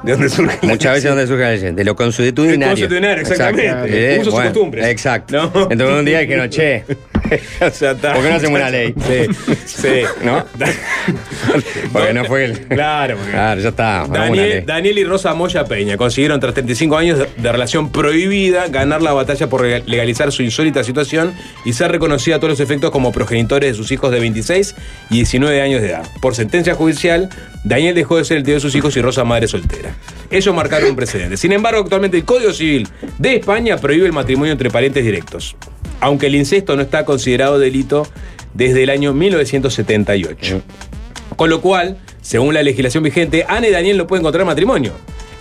¿De dónde surge? la Muchas veces de dónde surgen las leyes. De lo consuetudinario. Consuetudinario, exactamente. Eh, Usos y costumbres. Exacto. No. Entonces un día no, che, *laughs* O sea, está. ¿por qué no hacemos una ley? Sí, sí. ¿No? *laughs* Porque no fue el. Claro, porque Claro, ya está. Daniel. Daniel y Rosa Moya Peña consiguieron tras 35 años de, relación prohibida ganar la batalla por legalizar su insólita situación y ser reconocida a todos los efectos como progenitores de sus hijos de 26 y 19 años de edad. Por sentencia judicial, Daniel dejó de ser el tío de sus hijos y Rosa madre soltera. Ellos marcaron un precedente. Sin embargo, actualmente el Código Civil de España prohíbe el matrimonio entre parientes directos, aunque el incesto no está considerado delito desde el año 1978. Con lo cual, según la legislación vigente, Ana y Daniel no pueden contraer matrimonio.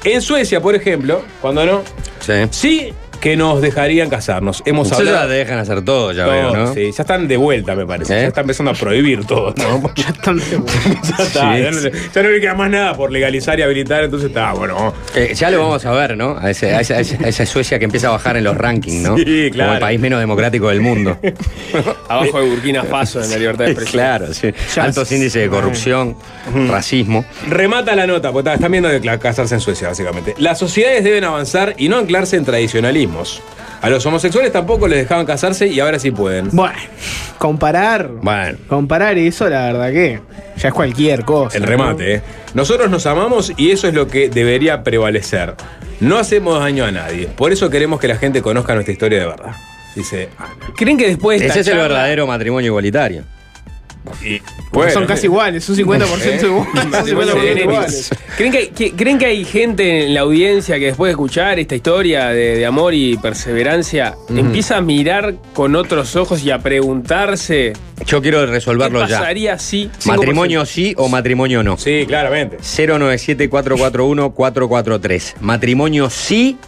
En Suecia, por ejemplo, cuando no, Sí. sí que nos dejarían casarnos. Hemos Ustedes ya hablado. te dejan hacer todo, ya veo, ¿no? Sí, ya están de vuelta, me parece. ¿Eh? Ya están empezando a prohibir todo. ¿no? *laughs* Ya están de vuelta. *laughs* ya está. Ya, no, ya no le queda más nada por legalizar y habilitar, entonces está, bueno. Eh, ya lo vamos a ver, ¿no? A, ese- a esa, a Suecia que empieza a bajar en los rankings, ¿no? *laughs* Sí, claro. Como el país menos democrático del mundo. Abajo de Burkina Faso en la libertad de expresión. claro, sí. Altos índices de corrupción, racismo. Remata la nota, porque están viendo de casarse en Suecia, básicamente. Las sociedades deben avanzar y no anclarse en A los homosexuales tampoco les dejaban casarse y ahora sí pueden. Bueno, comparar. Bueno. Comparar eso, la verdad que ya es cualquier cosa. El ¿no? remate, ¿eh? Nosotros nos amamos y eso es lo que debería prevalecer. No hacemos daño a nadie. Por eso queremos que la gente conozca nuestra historia de verdad. Dice, ¿Creen que después de Ese es el verdadero matrimonio igualitario. Y, son casi iguales, son 50% iguales. Son 50% iguales. ¿Creen que, que- ¿Creen que hay gente en la audiencia que después de escuchar esta historia de, de amor y perseverancia empieza a mirar con otros ojos y a preguntarse Yo quiero qué resolverlo ya. pasaría si Matrimonio sí o matrimonio no. Sí, claramente. 097-441-443. Matrimonio sí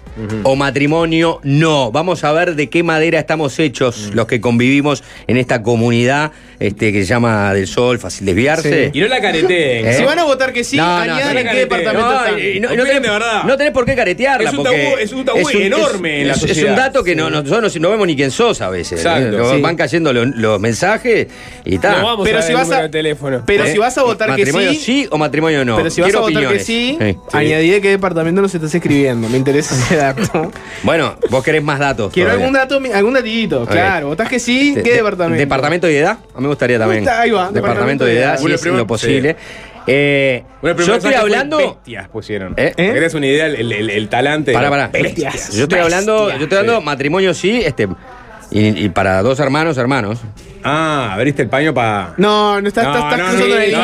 o matrimonio no. Vamos a ver de qué madera estamos hechos los que convivimos en esta comunidad este, que se llama Del Sol, fácil desviarse. Y no la careteen. ¿Eh? Si van a votar que sí, No, añadan no, en qué departamento No, están. no, tenés, de verdad. no tenés por qué caretearla. Es un porque tabú- es un tabú enorme en la es- Es sociedad. un dato que no, nosotros no, no vemos ni quién sos a veces. Exacto, ¿eh? sí. Van cayendo los, los mensajes y tal. no vamos Pero a si vas a- teléfono. Pero ¿Eh? si vas a votar que ¿Matrimonio sí, sí o matrimonio no? pero si vas Quiero a votar opiniones. que sí, Sí. añadiré qué departamento nos estás escribiendo. Me interesa Bueno, vos querés más datos. Quiero todavía. algún dato, algún datito. Ok. Claro, votás que sí, De- ¿qué de- departamento? ¿Departamento de edad? A mí me gustaría también. Ahí va, Departamento de edad, si es lo posible. Eh, Bueno, yo estoy hablando. Bestias pusieron. ¿Eh? Tengas una idea, el, el- el talante. Pará, pará. Bestias. Yo estoy hablando, yo estoy hablando Sí. matrimonio sí, este. Y, y para dos hermanos, hermanos. Ah, abriste el paño para. No, no estás, No, estás, no, la línea,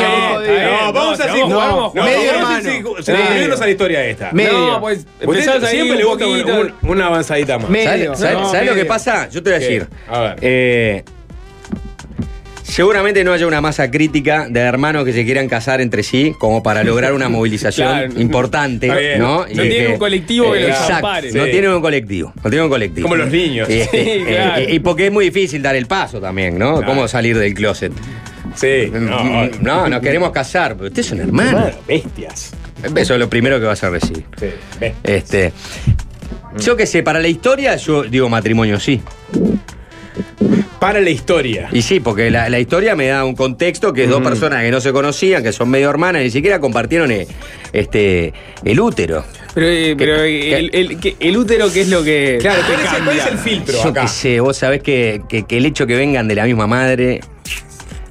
no, vamos a no, seguir no, medio vamos a hermano. seguir- Medio. A la historia esta. Medio. No, pues Usted empezás ahí siempre le gusta un- un- una avanzadita más. Me- ¿Sabes Medio. sabes- lo que pasa? Yo te voy a ¿Qué? decir. A ver. Eh, Seguramente no haya una masa crítica de hermanos que se quieran casar entre sí como para lograr una *laughs* movilización Claro. importante. ¿no? No tienen un colectivo que los exacto. No tienen un colectivo, no tienen un colectivo. Como los niños. *laughs* Sí, eh, claro. eh, y porque es muy difícil dar el paso también, ¿no? Claro. Cómo salir del closet. Sí. No, no, nos queremos casar, pero ustedes son hermanos. Bestias. Eso es lo primero que vas a recibir. Sí. Este. Yo qué sé, para la historia yo digo matrimonio sí. Para la historia. Y sí, porque la, la historia me da un contexto que es dos personas que no se conocían, que son medio hermanas, ni siquiera compartieron eh, este, el útero. Pero, eh, pero ¿Qué- el, el- que- el útero, ¿qué es lo que. Claro, te ¿cuál es, el- cuál es cambia? el filtro Yo acá? qué sé, vos sabés que, que- que el hecho que vengan de la misma madre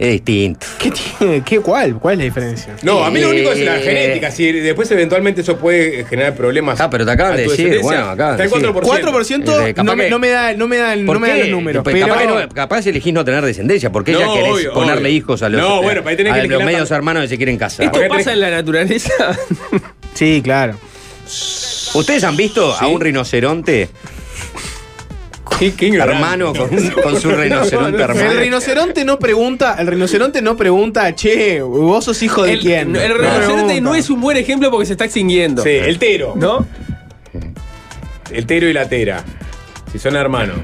es distinto. ¿Qué tiene? ¿Qué, cuál? ¿Cuál es la diferencia? No, a mí lo único es la Eh, genética. Si después eventualmente eso puede generar problemas. Ah, pero te acaban de decir, bueno, de Está el decir. 4%. 4% Eh, capaz no, me, que- no me da, no me da, no ¿Por me da qué? los números. Pues pero capaz, no- capaz elegís no tener descendencia, porque No, ella querés obvio, ponerle obvio. hijos a los, No, bueno, pero ahí tenés a que los medios la- hermanos que se quieren casar. ¿Esto pasa tenés- en la naturaleza? Sí, claro. ¿Ustedes han visto a un rinoceronte Qué, qué ignorante. hermano con, con su *laughs* rinoceronte hermano? El rinoceronte no pregunta, el rinoceronte no pregunta, che, vos sos hijo de El, quién. el No rinoceronte no es un buen ejemplo porque se está extinguiendo. Sí, el tero. ¿No? El tero y la tera. Si son hermanos.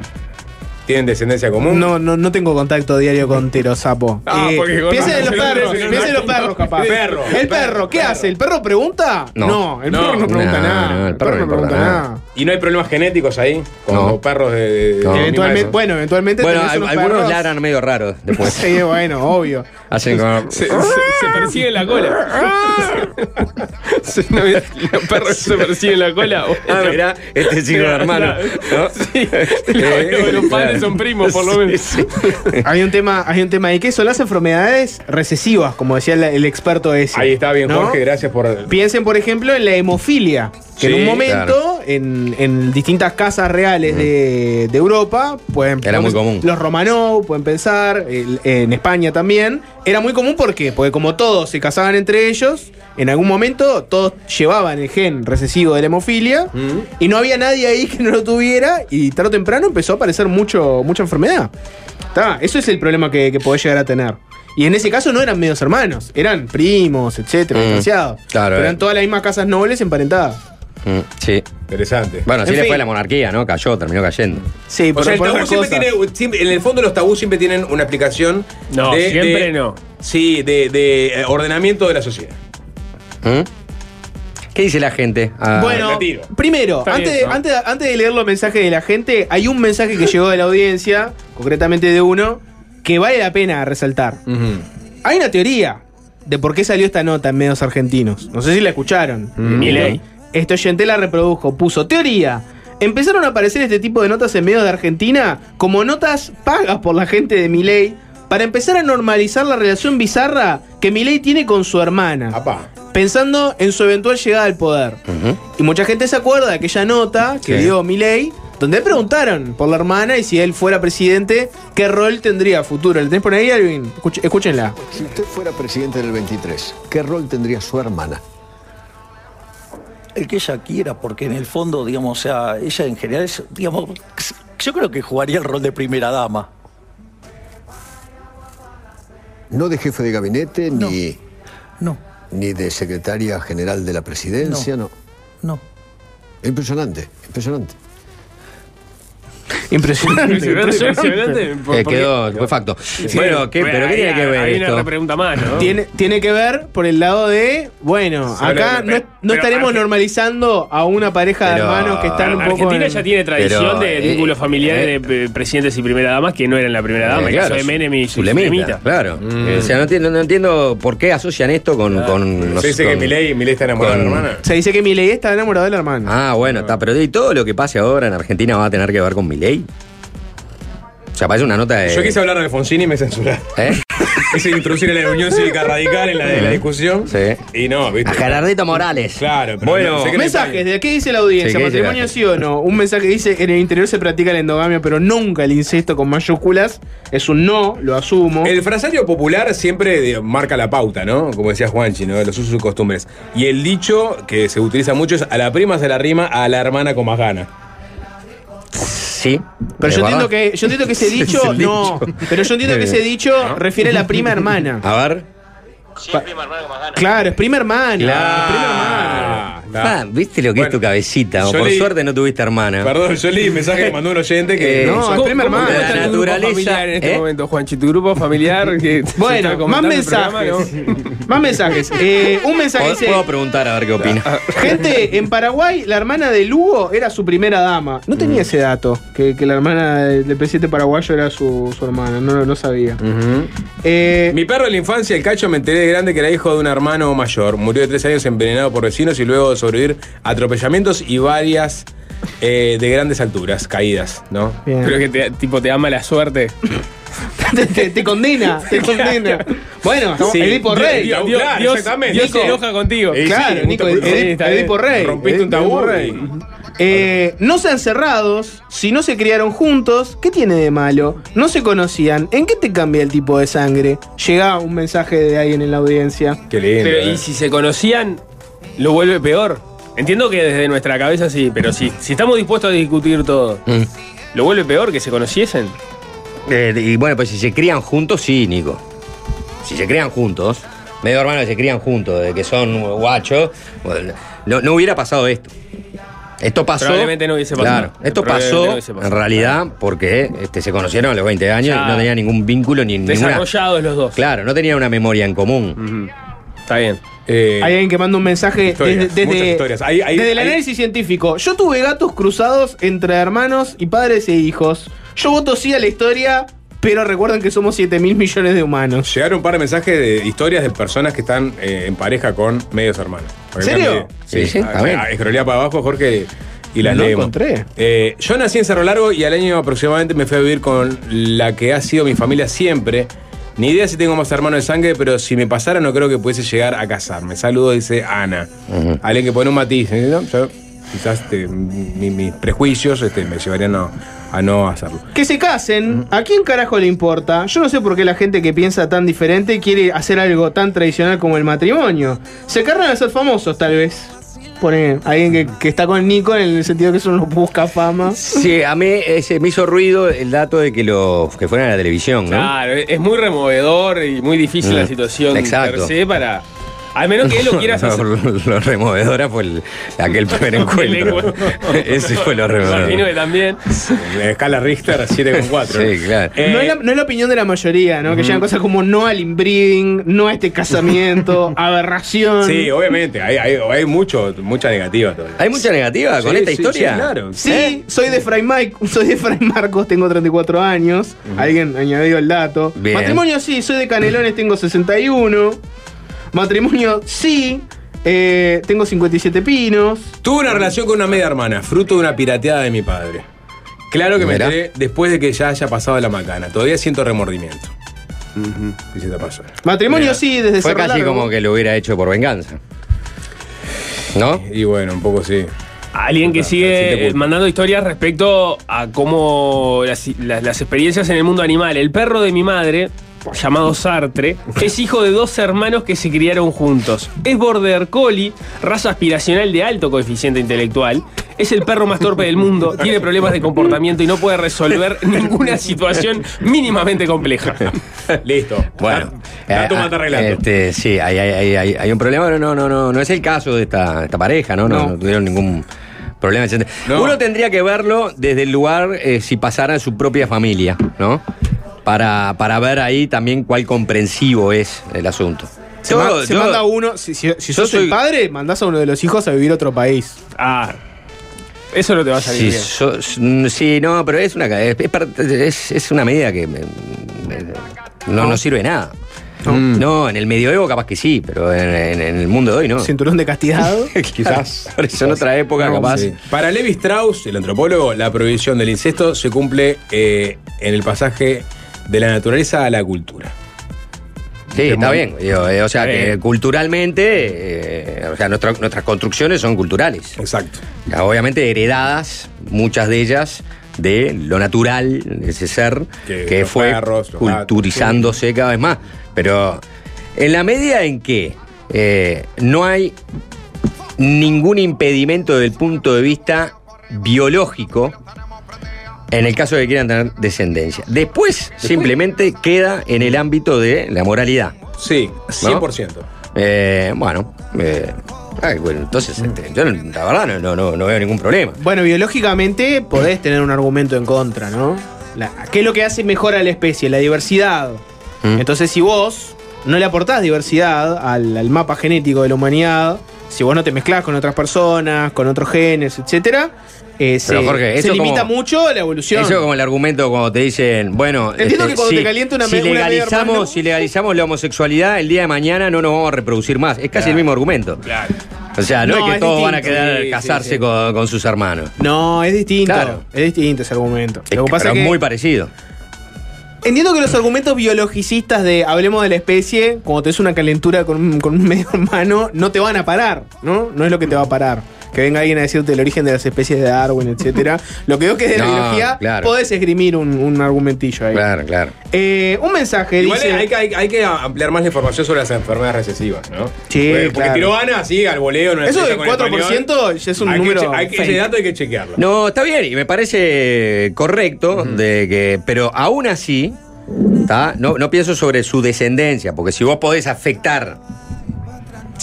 ¿Tienen descendencia común? No, no, no tengo contacto diario con Tero Sapo. *laughs* Ah, porque con piensen en los *laughs* perros, piensen en los perros, capaz. el perro, El perro, ¿qué hace? ¿El perro pregunta? No. el perro no pregunta No, nada. no, el perro no pregunta nada. ¿Y no hay problemas genéticos ahí? Con No. los perros de. de- de No. Eventualmente, bueno, eventualmente Bueno, tenés al- unos algunos perros- ladran medio raros después. *laughs* Sí, bueno, obvio. Hacen como. Se, se, se persigue la cola. Los perros se persiguen la cola. Ah, mirá, este es hermano. ¿no? Sí, los, los son primos, por lo menos. Sí, sí. Hay un tema, hay un tema de que son las enfermedades recesivas, como decía el, el experto ese. Ahí está bien, ¿no? Jorge, gracias por. Piensen, por ejemplo, en la hemofilia, que en un momento, claro. en, en distintas casas reales de, de Europa, pueden, Era muy común. Los Romanov, pueden pensar, el- en España también. Era muy común, ¿por qué? Porque como todos se casaban entre ellos, en algún momento todos llevaban el gen recesivo de la hemofilia y no había nadie ahí que no lo tuviera y tarde o temprano empezó a aparecer mucho, mucha enfermedad. Está, eso es el problema que, que podés llegar a tener. Y en ese caso no eran medios hermanos, eran primos, etcétera, Mm, distanciados. claro, Pero eh. eran todas las mismas casas nobles emparentadas. Mm, Sí. Interesante. Bueno, así En le fin. fue la monarquía, ¿no? Cayó, terminó cayendo. Sí, O por, sea, el por tabú otras siempre cosas. tiene. siempre- en el fondo, los tabús siempre tienen una explicación. No, de- siempre de- no. Sí, de, de, eh, ordenamiento de la sociedad. ¿Mm? ¿Qué dice la gente? Ah, Bueno, retiro. primero, Está antes, bien, ¿no? antes, antes de leer los mensajes de la gente, hay un mensaje que llegó de la audiencia, concretamente de uno, que vale la pena resaltar. Hay una teoría de por qué salió esta nota en medios argentinos. No sé si la escucharon. Milei. Este oyente la reprodujo, puso teoría. Empezaron a aparecer este tipo de notas en medios de Argentina como notas pagas por la gente de Milei para empezar a normalizar la relación bizarra que Milei tiene con su hermana, Apá. pensando en su eventual llegada al poder. Y mucha gente se acuerda de aquella nota que Sí. dio Milei donde le preguntaron por la hermana y si él fuera presidente, qué rol tendría a futuro. ¿Le tenés por ahí, Alvin? Escuch- escúchenla. Si usted fuera presidente del 23, ¿qué rol tendría su hermana? el que ella quiera, porque en el fondo, digamos, o sea, ella en general es, digamos, yo creo que jugaría el rol de primera dama. No de jefe de gabinete, ni. No. Ni de secretaria general de la presidencia, no. No. Impresionante, *laughs* impresionante. Impresionante. Impresionante. Eh, quedó, fue facto. bueno, ¿qué, ¿pero qué tiene que ver Hay esto? una pregunta más, ¿no? Tiene, tiene que ver por el lado de, bueno, Solo acá que- no, no estaremos Arge- normalizando a una pareja de Pero- hermanos que están un poco. Argentina en- ya tiene tradición Pero, de eh, vínculos familiares eh, de eh, presidentes y primera damas que no eran la primera dama. Eh, el caso claro, de Menem y Zulemita. Claro. O sea, no entiendo, no entiendo por qué asocian esto con. con Se dice que con- Milei, Milei está enamorado de la con- hermana. Se dice que Milei está enamorado de la hermana. Ah, bueno, está. Pero ¿y todo lo que pase ahora en Argentina va a tener que ver con Milei? O sea, parece una nota de. Yo quise hablar de Alfonsín y me censuraron. ¿Eh? *laughs* Quise introducir en la Unión Cívica Radical en la de la discusión. Sí. Y no, ¿viste? A Gerardito Morales. Claro, pero Bueno, sé Mensajes, ¿de qué dice la audiencia? Sí, ¿qué dice ¿Matrimonio sí o no? Un mensaje que dice en el interior se practica la endogamia, pero nunca el incesto con mayúsculas. Es un no, lo asumo. El frasario popular siempre de- marca la pauta, ¿no? Como decía Juanchi, ¿no? Los usos y costumbres. Y el dicho que se utiliza mucho es a la prima se la rima, a la hermana con más gana. Sí. Pero ¿Es yo entiendo que, yo entiendo que ese *laughs* Es dicho, no. dicho. Pero yo entiendo que ese dicho *laughs* refiere a la prima hermana. A ver. Claro, es prima hermana. Claro. es prima hermana. Ah, ¿Viste lo que es tu cabecita? O por leí- suerte no tuviste hermana. Perdón, yo leí un mensaje que mandó un oyente que. Eh, No, es ¿Cómo- prima hermana. La naturaleza, familiar en este ¿eh? momento, Juanchi? Tu grupo familiar que *laughs* Bueno, más el programa, mensajes. ¿no? *laughs* Más mensajes. Eh, un mensaje ¿Puedo, dice. puedo preguntar a ver qué opina? Gente, en Paraguay, la hermana de Lugo era su primera dama. No Mm. tenía ese dato, que, que la hermana del presidente paraguayo era su, su hermana. No, no sabía. Eh, Mi perro de la infancia, el cacho, me enteré de grande que era hijo de un hermano mayor. Murió de tres años envenenado por vecinos y luego sobrevivir a atropellamientos y varias eh, de grandes alturas, caídas, ¿no? bien. Pero que te, tipo te ama la suerte. *laughs* te, te- te condena, te *laughs* condena. Bueno, Sí. Edipo Rey. Dios, Dios, claro, Dios- exactamente. Dios Nico. se enoja contigo. Eh, Claro, sí, Nico. Edipo Rey. Rompiste un tabú Rey. y- Eh, no sean cerrados, si no se criaron juntos, ¿qué tiene de malo? No se conocían, ¿en qué te cambia el tipo de sangre? Llega un mensaje de alguien en la audiencia. Qué lindo. Pero, eh. y si se conocían, lo vuelve peor. Entiendo que desde nuestra cabeza sí, pero si, si estamos dispuestos a discutir todo, Mm. ¿lo vuelve peor que se conociesen? Eh, y bueno, pues si se crían juntos, sí, Nico. Si se crían juntos, medio hermanos que se crían juntos, de que son guachos, bueno, no, no hubiera pasado esto. Esto pasó. Probablemente no hubiese pasado. Claro, esto pasó, no hubiese pasado. en realidad porque este, se conocieron a los 20 años Ya. y no tenían ningún vínculo ni ninguna. Desarrollados los dos. Claro, no tenían una memoria en común. Está bien. Eh, Hay alguien que manda un mensaje Historias, desde, muchas desde- historias. Hay- hay- desde el hay- análisis científico. Yo tuve gatos cruzados entre hermanos y padres e hijos. Yo voto sí a la historia, pero recuerden que somos 7 mil millones de humanos. Llegaron un par de mensajes de historias de personas que están eh, en pareja con medios hermanos. ¿En serio? Sí, sí, a- a- Escrolea para abajo, Jorge, y las leemos. encontré. Eh, yo nací en Cerro Largo y al año aproximadamente me fui a vivir con la que ha sido mi familia siempre. Ni idea si tengo más hermanos de sangre, pero si me pasara no creo que pudiese llegar a casarme. Saludos, dice Ana. Alguien que pone un matiz. ¿eh? ¿no? Yo, quizás este, mi- mis prejuicios este, me llevarían a, a no hacerlo. Que se casen, ¿a quién carajo le importa? Yo no sé por qué la gente que piensa tan diferente quiere hacer algo tan tradicional como el matrimonio. Se cargan a ser famosos, tal vez. Pone alguien que, que está con Nico en el sentido que eso no busca fama. Sí, a mí ese, me hizo ruido el dato de que los que fueran a la televisión, ¿no? Claro, es es muy removedor y muy difícil la Mm, situación exacto. per se para. Al menos que él lo *laughs* quiera hacer. lo, lo removedora fue el- aquel primer *laughs* encuentro. *laughs* Ese fue lo Imagino que removedor. también. En escala Richter 7,4. Sí, claro. Eh, no, es la, no es la opinión de la mayoría, ¿no? Que llegan cosas como no al inbreeding, no a este casamiento, aberración. Sí, obviamente, hay, hay, hay mucho, mucha negativa todavía. ¿Hay mucha negativa con Sí, esta sí, historia? sí, claro. Sí, ¿Eh? soy de Fray Mike, soy de Fray Marcos, tengo 34 años. Alguien añadió el dato. Bien. Matrimonio sí, soy de Canelones, tengo 61. Matrimonio sí, eh, tengo 57 pinos. Tuve una relación con una media hermana, fruto de una pirateada de mi padre. Claro que me enteré después de que ya haya pasado la macana. Todavía siento remordimiento. ¿Qué se te pasó? Matrimonio Mira, sí, desde Fue casi Largo. como que lo hubiera hecho por venganza. ¿No? Y bueno, un poco sí. Alguien que sigue eh, mandando historias respecto a cómo las, las- las experiencias en el mundo animal. El perro de mi madre, llamado Sartre, es hijo de dos hermanos que se criaron juntos. Es Border Collie, raza aspiracional de alto coeficiente intelectual. Es el perro más torpe del mundo, tiene problemas de comportamiento y no puede resolver *laughs* ninguna situación mínimamente compleja. Listo. Bueno, Dato eh, mata este, sí, hay, hay- hay- hay- un problema, pero no, no, no, no es el caso de esta, esta pareja, ¿no? No, No. no tuvieron ningún problema. No. Uno tendría que verlo desde el lugar eh, si pasara en su propia familia, ¿no? Para, para ver ahí también cuál comprensivo es el asunto. Se, Yo- ma- se yo- manda uno, si, si, si yo sos el soy- padre, mandás a uno de los hijos a vivir a otro país. Ah, eso no te va a salir Sí, bien. mm, sí, no, pero es una, es, es una medida que me- me- no, no sirve de nada. No. en el medioevo capaz que sí, pero en, en- en el mundo de hoy no. *laughs* Cinturón de castigado. *laughs* Quizás. *laughs* Por eso en otra época capaz. Sí. Para Levi Strauss, el antropólogo, la prohibición del incesto se cumple eh, en el pasaje de la naturaleza a la cultura. Sí, está Muy- bien. digo, eh, o sea que culturalmente, eh, o sea, nuestra- nuestras construcciones son culturales. Exacto. Ya, Obviamente heredadas, muchas de ellas, de lo natural, de ese ser Que fue perros, culturizándose cada vez más. Pero en la medida en que eh, no hay ningún impedimento desde el punto de vista biológico, en el caso de que quieran tener descendencia. Después, simplemente queda en el ámbito de la moralidad. Sí, 100%. Eh, bueno, eh, ay, bueno, entonces este, yo no- la verdad no, no, no, no veo ningún problema. Bueno, biológicamente podés tener un argumento en contra, ¿no? La- ¿Qué es lo que hace mejor a la especie? La diversidad. Mm. Entonces, si vos no le aportás diversidad al, al mapa genético de la humanidad, si vos no te mezclás con otras personas, con otros genes, etcétera, eh, se, Jorge, limita como- mucho la evolución. Eso como el argumento cuando te dicen, bueno, este, Entiendo que cuando te calienta una si una legalizamos, si legalizamos la homosexualidad, el día de mañana no nos vamos a reproducir más. Es casi el mismo argumento. Claro. O sea, no, No, es que es todos van a querer Sí, casarse sí. Con, con sus hermanos. No, es distinto. Claro. Es distinto ese argumento. Es Lo que que- pasa pero es que muy parecido. Entiendo que los argumentos biologicistas de hablemos de la especie, cuando te es una calentura con un, con un *laughs* medio hermano, no te van a parar, ¿no? No es lo que te va a parar. Que venga alguien a decirte el origen de las especies de Darwin, etcétera. *laughs* Lo que veo que es de la No, biología, claro. podés esgrimir un, un argumentillo ahí. Claro, claro. Eh, un mensaje Igual dice. hay, que- hay- hay que ampliar más la información sobre las enfermedades recesivas, ¿no? Sí, porque, porque claro. tiró Ana así al voleo. una Eso del con el 4% español. ya es un número che- hay que- ese dato hay que chequearlo. No, está bien, y me parece correcto, de que, pero aún así, ¿tá? No, no pienso sobre su descendencia, porque si vos podés afectar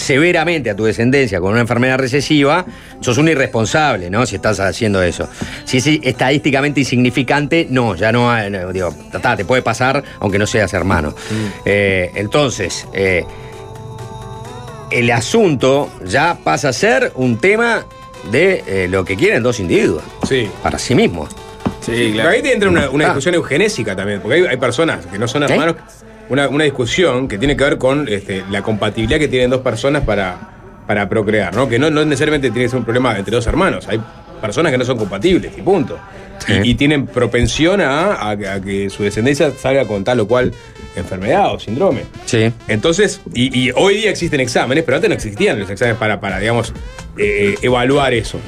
severamente a tu descendencia con una enfermedad recesiva, sos un irresponsable, ¿no? Si estás haciendo eso. Si es estadísticamente insignificante, no, ya no, hay- no, digo, ta, te puede pasar aunque no seas hermano. Eh, entonces, eh, el asunto ya pasa a ser un tema de eh, lo que quieren dos individuos. Sí. Para sí mismos. Sí, claro. Ahí te entra una, una Ah. discusión eugenésica también, porque hay, hay personas que no son ¿Eh? Una, una discusión que tiene que ver con este, la compatibilidad que tienen dos personas para, para procrear, ¿no? Que no, no necesariamente tiene que ser un problema entre dos hermanos. Hay personas que no son compatibles, y punto. Y, y tienen propensión a, a- a que su descendencia salga con tal o cual enfermedad o síndrome. Sí. Entonces, y, y hoy día existen exámenes, pero antes no existían los exámenes para, para digamos, eh, evaluar eso.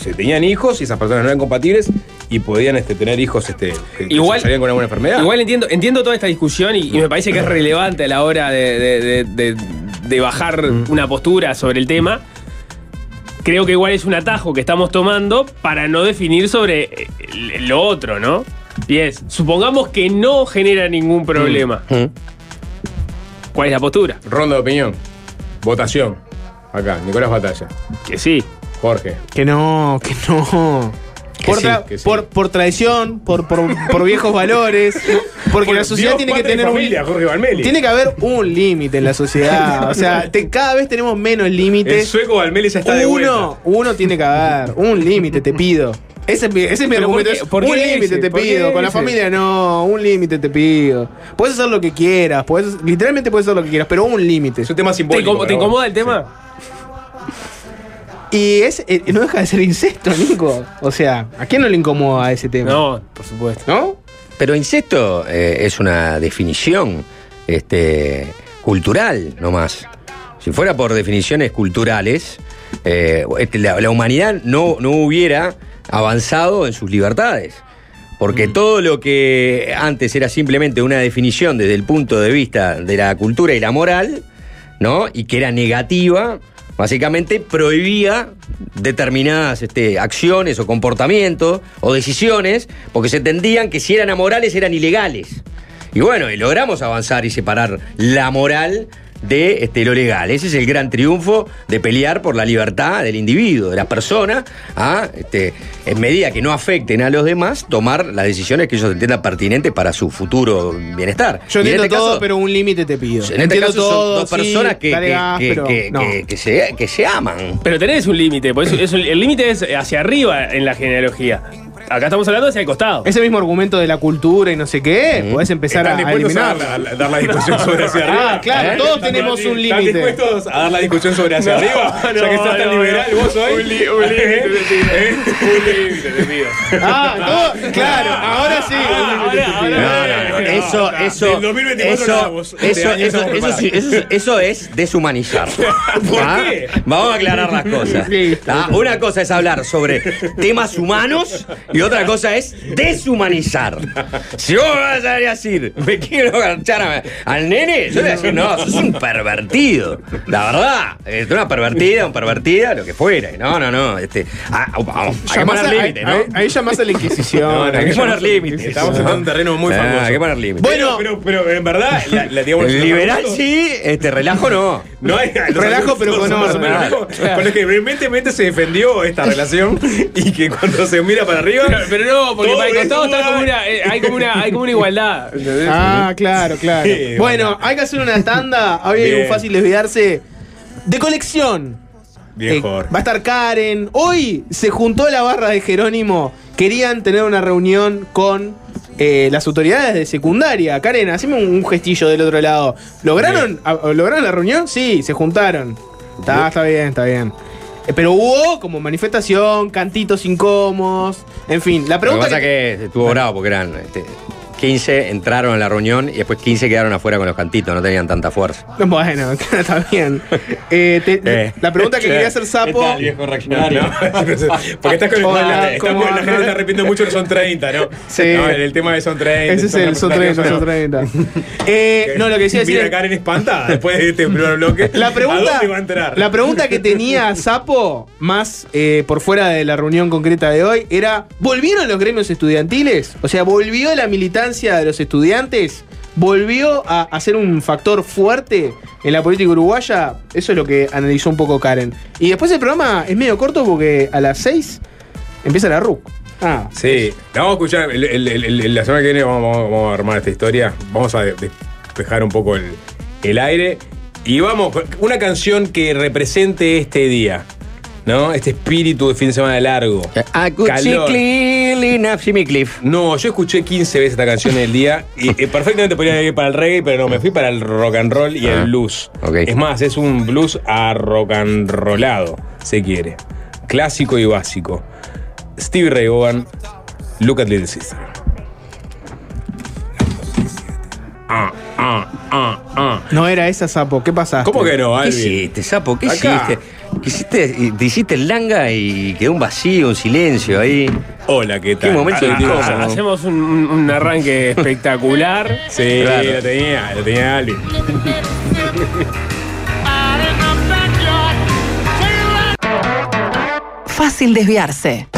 Se tenían hijos y esas personas no eran compatibles y podían este, tener hijos este, que, que Igual- salían con alguna enfermedad. Igual entiendo, entiendo toda esta discusión y, y me parece que es relevante a la hora de, de- de- de- de bajar una postura sobre el tema. Creo que igual es un atajo que estamos tomando para no definir sobre eh, lo otro, ¿no? Y es, supongamos que no genera ningún problema. ¿Cuál es la postura? Ronda de opinión. Votación. Acá, Nicolás Batalla. Que sí. Jorge. Que no, que no. Por, sí, tra- por, por tradición, por, por, por viejos valores, porque Por la sociedad Dios, tiene que tener familia, un Jorge Valmeli. tiene que haber un límite en la sociedad, *laughs* o sea, te- cada vez tenemos menos El límites. sueco Valmeli ya está de vuelta. Uno, uno tiene que haber, un límite te pido. Ese es mi, ese es mi argumento. ¿por qué- es, por un límite te ¿Por qué pido. Con la familia no, un límite te pido. Puedes hacer lo que quieras, puedes, literalmente puedes hacer lo que quieras, pero un límite. Es un tema ¿Te, simbólico. te incomoda el tema? Y es, eh, no deja de ser incesto, Nico. O sea, ¿a quién no le incomoda ese tema? No, por supuesto. ¿No? Pero incesto eh, es una definición este, cultural, nomás. Si fuera por definiciones culturales, eh, este, la, la humanidad no, no hubiera avanzado en sus libertades. Porque todo lo que antes era simplemente una definición desde el punto de vista de la cultura y la moral, ¿no? Y que era negativa, básicamente prohibía determinadas este, acciones o comportamientos o decisiones, porque se entendían que si eran amorales eran ilegales. Y bueno, logramos avanzar y separar la moral de este, lo legal. Ese es el gran triunfo de pelear por la libertad del individuo, de la persona, a, este, en medida que no afecten a los demás, tomar las decisiones que ellos entiendan pertinentes para su futuro bienestar. Yo Y en este todo, caso- pero un límite te pido. en este Entiendo caso todo, son dos personas que, no. se, que se aman. Pero tenés un límite, por eso, eso- el límite es hacia arriba en la genealogía. Acá estamos hablando hacia el costado. Ese mismo argumento de la cultura y no sé qué, podés empezar ¿Están a, a dispuestos a eliminar. dar, a dar la discusión *laughs* sobre hacia arriba? Ah, claro, ¿Eh? todos ¿Están- tenemos un ¿Están límite. dispuestos a dar la discusión sobre hacia No, arriba? ya que estás tan no, liberal, no. vos hoy. Un un límite te pido. ¿Eh? Un límite te pido. Ah, todo- claro, ahora sí. ahora- ahora- No, no, no, eso, eso, Del 2024 eso. Este eso, eso, eso, sí, eso, es- eso es deshumanizar. *laughs* ¿Ah? qué? Vamos a aclarar las cosas. ¿Ah? Una cosa es hablar sobre temas humanos y otra cosa es deshumanizar. Si vos me vas a decir, me quiero garchar a- al nene, yo te voy a decir, no, sos un pervertido. La verdad, es una pervertida, un pervertida, lo que fuera. No, no, no. Este, ah, ah, ah, hay que poner límites, ahí- ¿no? Ahí llamás a la Inquisición. No, no, Hay que poner límites. Estamos en un terreno muy Ah, famoso. Hay que poner límites. Bueno, pero, pero, pero en verdad, la, la- digamos, liberal sí, este relajo no. No hay Relajo, pero con más o menos Con que vehementemente se defendió esta relación y que cuando se mira para arriba. Pero, *laughs* pero no, porque todo para el costado está como una, eh, hay, como una, hay como una igualdad. ¿entendés? Ah, claro, claro. Sí, bueno, hay que hacer una tanda. Hoy hay Bien. un fácil desviarse de colección. Bien, Eh, va a estar Karen. Hoy se juntó la barra de Jerónimo. Querían tener una reunión con eh, las autoridades de secundaria. Karen, haceme un, un gestillo del otro lado. ¿Lograron, a- ¿Lograron la reunión? Sí, se juntaron. Está, está bien, está bien. Eh, Pero hubo como manifestación, cantitos incómodos. En fin, la Lo que pregunta pasa es que estuvo bravo porque eran este, 15 entraron a la reunión y después 15 quedaron afuera con los cantitos, no tenían tanta fuerza. *laughs* Bueno, *laughs* está bien. Eh, te- Eh. La pregunta que quería hacer Sapo. reaccionario. *laughs* Porque estás con el. Hola, ¿cómo la gente está repitiendo mucho que son 30, ¿no? Sí. No, el, el tema de son 30. Ese es el son 30, son 30. Eh, no, lo que decía decir. Mira es- Karen espantada después de este primer bloque. La ¿A pregunta, dónde va a entrar? la pregunta que tenía Sapo, más eh, por fuera de la reunión concreta de hoy, era: ¿volvieron los gremios estudiantiles? O sea, ¿volvió la militancia de los estudiantes? ¿Volvió a, a ser un factor fuerte en la política uruguaya? Eso es lo que analizó un poco Karen. Y después el programa es medio corto porque a las 6 empieza la RUC. Ah, Sí, vamos a escuchar. el- la semana que viene vamos, a armar esta historia. Vamos a de- despejar un poco el, aire. Y vamos, una canción que represente este día. ¿No? Este espíritu de fin de semana largo. Calor. No, yo escuché 15 veces esta canción en el día y eh, perfectamente podría ir para el reggae, pero no, me fui para el rock and roll y Ah, el blues. ok. Es más, es un blues a rock and rollado, se quiere. Clásico y básico. Stevie Ray Vaughan, Look at Little Sister. Ah, ah, ah, ah. no era esa Sapo. ¿Qué pasa? ¿Cómo que no, ¿Qué Alvin? hiciste, sapo? ¿Qué Acá. hiciste? ¿Qué hiciste? Te hiciste el langa y quedó un vacío, un silencio ahí. Hola, ¿qué tal? Qué momento Ah, incómodo. ah, Hacemos un, un- arranque *laughs* espectacular. Sí, Claro. lo tenía, lo tenía Alvin. Fácil desviarse.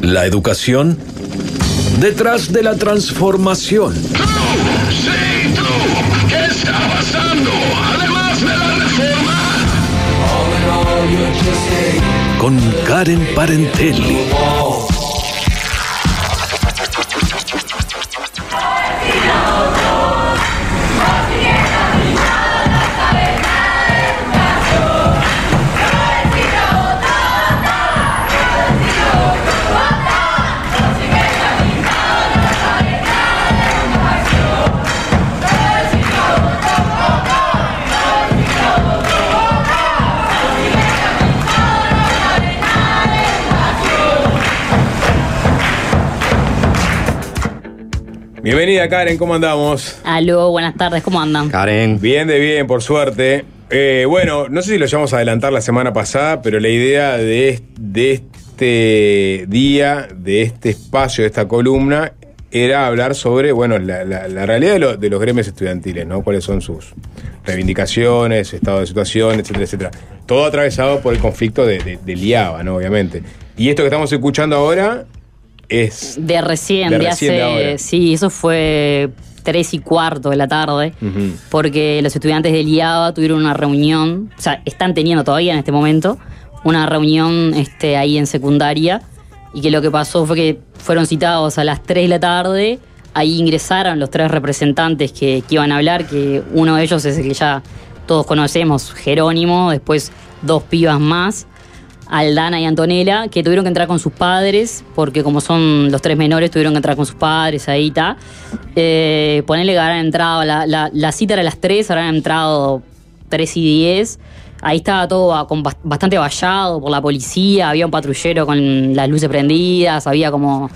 La educación detrás de la transformación. Sí, tú, ¿qué está pasando? Además de la reforma. Con Karen Parentelli. Bienvenida, Karen, ¿cómo andamos? Aló, buenas tardes, ¿cómo andan? Karen. Bien de bien, por suerte. Eh, bueno, no sé si lo llevamos a adelantar la semana pasada, pero la idea de, de este día, de este espacio, de esta columna, era hablar sobre, bueno, la, la- la realidad de, lo- de los gremios estudiantiles, ¿no? Cuáles son sus reivindicaciones, estado de situación, etcétera, etcétera. Todo atravesado por el conflicto de, de, del IABA, ¿no? Obviamente. Y esto que estamos escuchando ahora es... De recién, De de, recién de hace. ahora. sí, eso fue tres y cuarto de la tarde. Porque los estudiantes del IABA tuvieron una reunión, o sea, están teniendo todavía en este momento, una reunión este, ahí en secundaria, y que lo que pasó fue que fueron citados a las 3 de la tarde, ahí ingresaron los tres representantes que, que iban a hablar, que uno de ellos es el que ya todos conocemos, Jerónimo, después dos pibas más. Aldana y Antonella, que tuvieron que entrar con sus padres, porque como son los tres menores, tuvieron que entrar con sus padres, ahí está. Eh, ponele que habrán entrado, la, cita era a las 3, habrán entrado 3 y 10. Ahí estaba todo bastante vallado por la policía, había un patrullero con las luces prendidas, había como,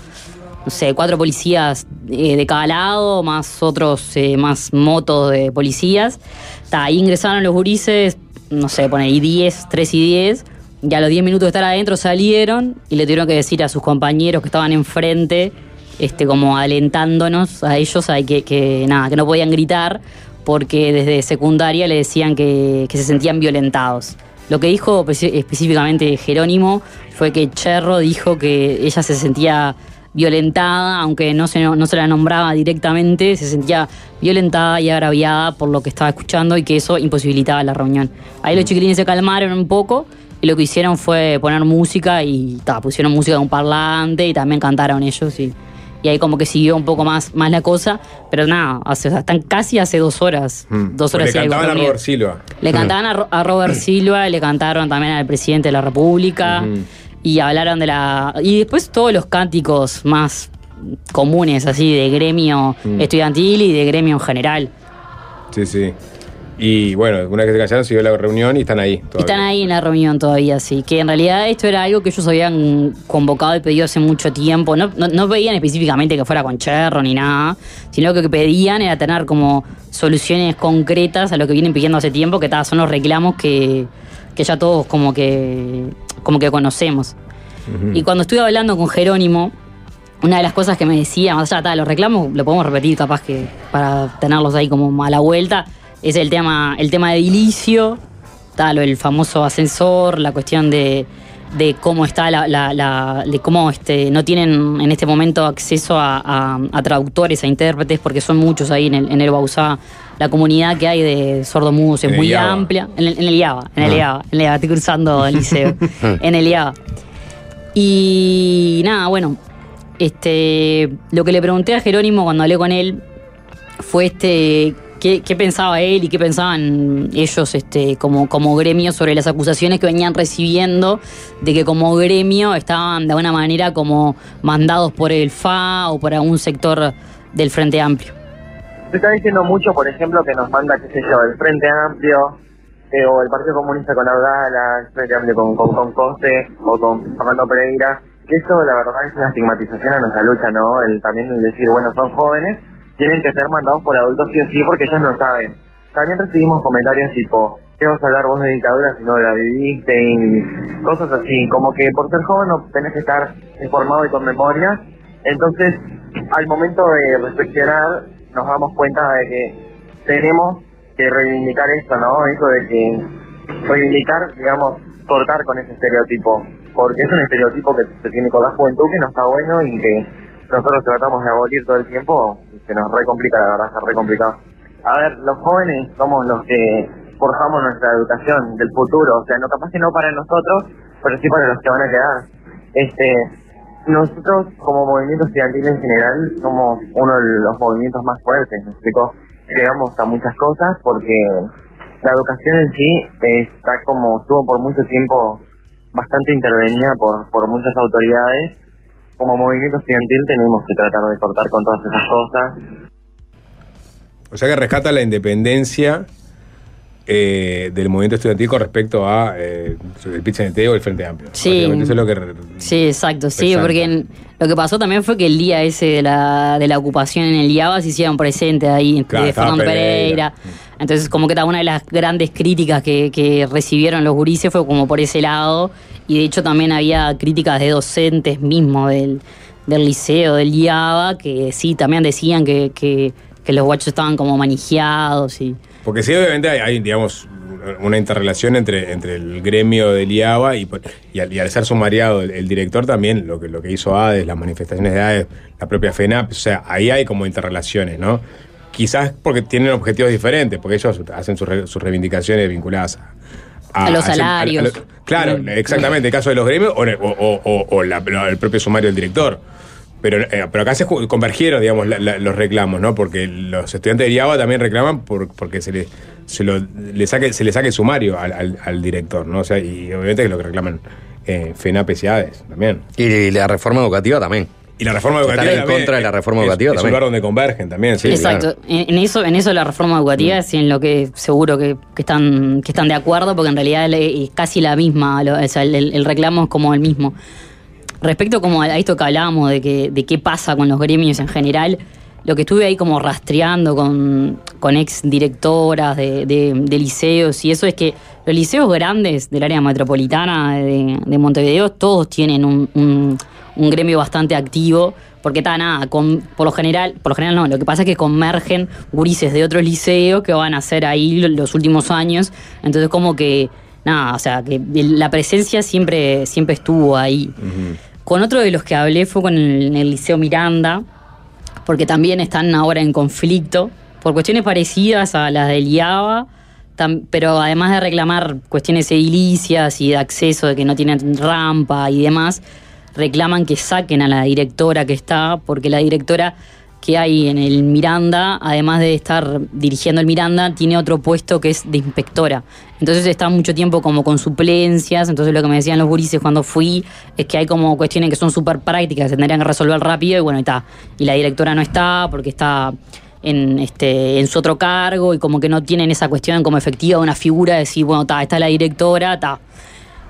no sé, cuatro policías eh, de cada lado, más otros, eh, más motos de policías. Ta, ahí ingresaron los gurises, no sé, pone ahí 10, 3 y 10. Y a los 10 minutos de estar adentro salieron y le tuvieron que decir a sus compañeros que estaban enfrente, este, como alentándonos a ellos, a que, que nada, que no podían gritar, porque desde secundaria le decían que, que se sentían violentados. Lo que dijo espe- específicamente Jerónimo fue que Cherro dijo que ella se sentía violentada, aunque no se, no se la nombraba directamente, se sentía violentada y agraviada por lo que estaba escuchando y que eso imposibilitaba la reunión. Ahí los chiquilines se calmaron un poco y lo que hicieron fue poner música y ta, pusieron música de un parlante y también cantaron ellos y, y ahí como que siguió un poco más, más la cosa, pero nada, hace- o sea, están casi hace dos horas, dos horas Mm. Le y algo cantaban a. Robert Silva. Le cantaban a, Ro- a Robert *clears throat* Silva, le cantaron también al presidente de la República y hablaron de la... Y después todos los cánticos más comunes, así, de gremio Mm. estudiantil y de gremio en general. Sí, sí. Y bueno, una vez que se callaron, siguió la reunión y están ahí. todavía. Están ahí en la reunión todavía, sí. Que en realidad esto era algo que ellos habían convocado y pedido hace mucho tiempo. No, no, no pedían específicamente que fuera con Cherro ni nada, sino que lo que pedían era tener como soluciones concretas a lo que vienen pidiendo hace tiempo, que son los reclamos que, que ya todos como que, como que conocemos. Y cuando estuve hablando con Jerónimo, una de las cosas que me decía, más allá de los reclamos, lo podemos repetir capaz que para tenerlos ahí como a la vuelta, es el tema, el tema de edilicio, tal, el famoso ascensor, la cuestión de, de cómo está la, la- la- de cómo este, no tienen en este momento acceso a, a- a traductores, a intérpretes, porque son muchos ahí en el, en el Bausá. La comunidad que hay de sordomudos es muy IABA. amplia. En el, en el IABA, en el Ah. IABA, en el IABA, estoy cruzando el liceo. *laughs* en el IABA. Y nada, bueno, este, lo que le pregunté a Jerónimo cuando hablé con él fue este, qué, pensaba él y qué pensaban ellos este, como, como gremio sobre las acusaciones que venían recibiendo de que como gremio estaban de alguna manera como mandados por el FA o por algún sector del Frente Amplio. Se está diciendo mucho, por ejemplo, que nos manda, qué sé yo, el Frente Amplio, eh, o el Partido Comunista con Abdala, el Frente Amplio con, con, con Coste, o con Fernando Pereira, que eso la verdad es una estigmatización a nuestra lucha, ¿no? El, también el decir, bueno, son jóvenes, tienen que ser mandados por adultos sí o sí, porque ellos no saben. También recibimos comentarios tipo, ¿qué vas a hablar vos de dictadura si no la viviste? Y cosas así, como que por ser joven no tenés que estar informado y con memoria. Entonces, al momento de reflexionar, nos damos cuenta de que tenemos que reivindicar esto, ¿no? Eso de que reivindicar, digamos, cortar con ese estereotipo, porque es un estereotipo que se tiene con la juventud que no está bueno y que nosotros tratamos de abolir todo el tiempo se nos re complica, la verdad, está re complicado. A ver, los jóvenes somos los que forjamos nuestra educación del futuro, o sea, no capaz que no para nosotros, pero sí para los que van a quedar. Este, nosotros como movimiento estudiantil en general somos uno de los movimientos más fuertes, ¿me explico? Llegamos a muchas cosas porque la educación en sí está como estuvo por mucho tiempo bastante intervenida por, por muchas autoridades. Como movimiento estudiantil tenemos que tratar de cortar con todas esas cosas. O sea que rescata la independencia eh, del movimiento estudiantil con respecto a eh, el PIT-CNT o el Frente Amplio. Sí. Básicamente Eso es lo que. re- Sí, exacto, sí, porque en- lo que pasó también fue que el día ese de la, de la ocupación en el IABA se hicieron presentes ahí Claro, de Fernando Pereira. Pereira. Entonces, como que era una de las grandes críticas que, que recibieron los gurises fue como por ese lado. Y de hecho también había críticas de docentes mismos del, del liceo, del IABA, que sí, también decían que, que, que los guachos estaban como manijeados y... Porque sí, obviamente hay, hay, digamos, una interrelación entre, entre el gremio del IABA y, y, al, y al ser sumariado el, el director también, lo que, lo que hizo ADES, las manifestaciones de ADES, la propia FENAP, o sea, ahí hay como interrelaciones, ¿no? Quizás porque tienen objetivos diferentes, porque ellos hacen sus, re- sus reivindicaciones vinculadas a, A los salarios. claro, exactamente, el caso de los gremios o, o- o- o- o la- el propio sumario del director. Pero, eh, pero acá se convergieron, digamos, la- la- los reclamos, ¿no? Porque los estudiantes de IABA también reclaman por, porque se le, se, lo- le saque, se le saque el sumario al, al- al director, ¿no? O sea, y obviamente es lo que reclaman eh, FENAPES y ADES también. Y la reforma educativa también. Y la reforma Están educativa en también contra de la reforma es- educativa es un también. lugar donde convergen también, sí. Exacto. En, en eso, en eso la reforma educativa Mm. es en lo que seguro que, que están, que están de acuerdo, porque en realidad es casi la misma, lo- o sea, el, el reclamo es como el mismo. Respecto como a esto que hablábamos de que, de qué pasa con los gremios en general, lo que estuve ahí como rastreando con, con ex directoras de, de- liceos y eso es que los liceos grandes del área metropolitana de, de Montevideo todos tienen un, un- gremio bastante activo porque está nada, con, por lo general, por lo general no, lo que pasa es que convergen gurises de otros liceos que van a hacer ahí lo- los últimos años, entonces como que nada, o sea, que la presencia siempre, siempre estuvo ahí. Con otro de los que hablé fue con el, Liceo Miranda, porque también están ahora en conflicto, por cuestiones parecidas a las del IABA, pero además de reclamar cuestiones edilicias y de acceso, de que no tienen rampa y demás, reclaman que saquen a la directora que está, porque la directora que hay en el Miranda, además de estar dirigiendo el Miranda, tiene otro puesto que es de inspectora. Entonces está mucho tiempo como con suplencias, entonces lo que me decían los gurises cuando fui es que hay como cuestiones que son súper prácticas, se tendrían que resolver rápido y bueno, está. Y la directora no está porque está en, este, en su otro cargo y como que no tienen esa cuestión como efectiva una figura de decir, bueno, está, está la directora, está.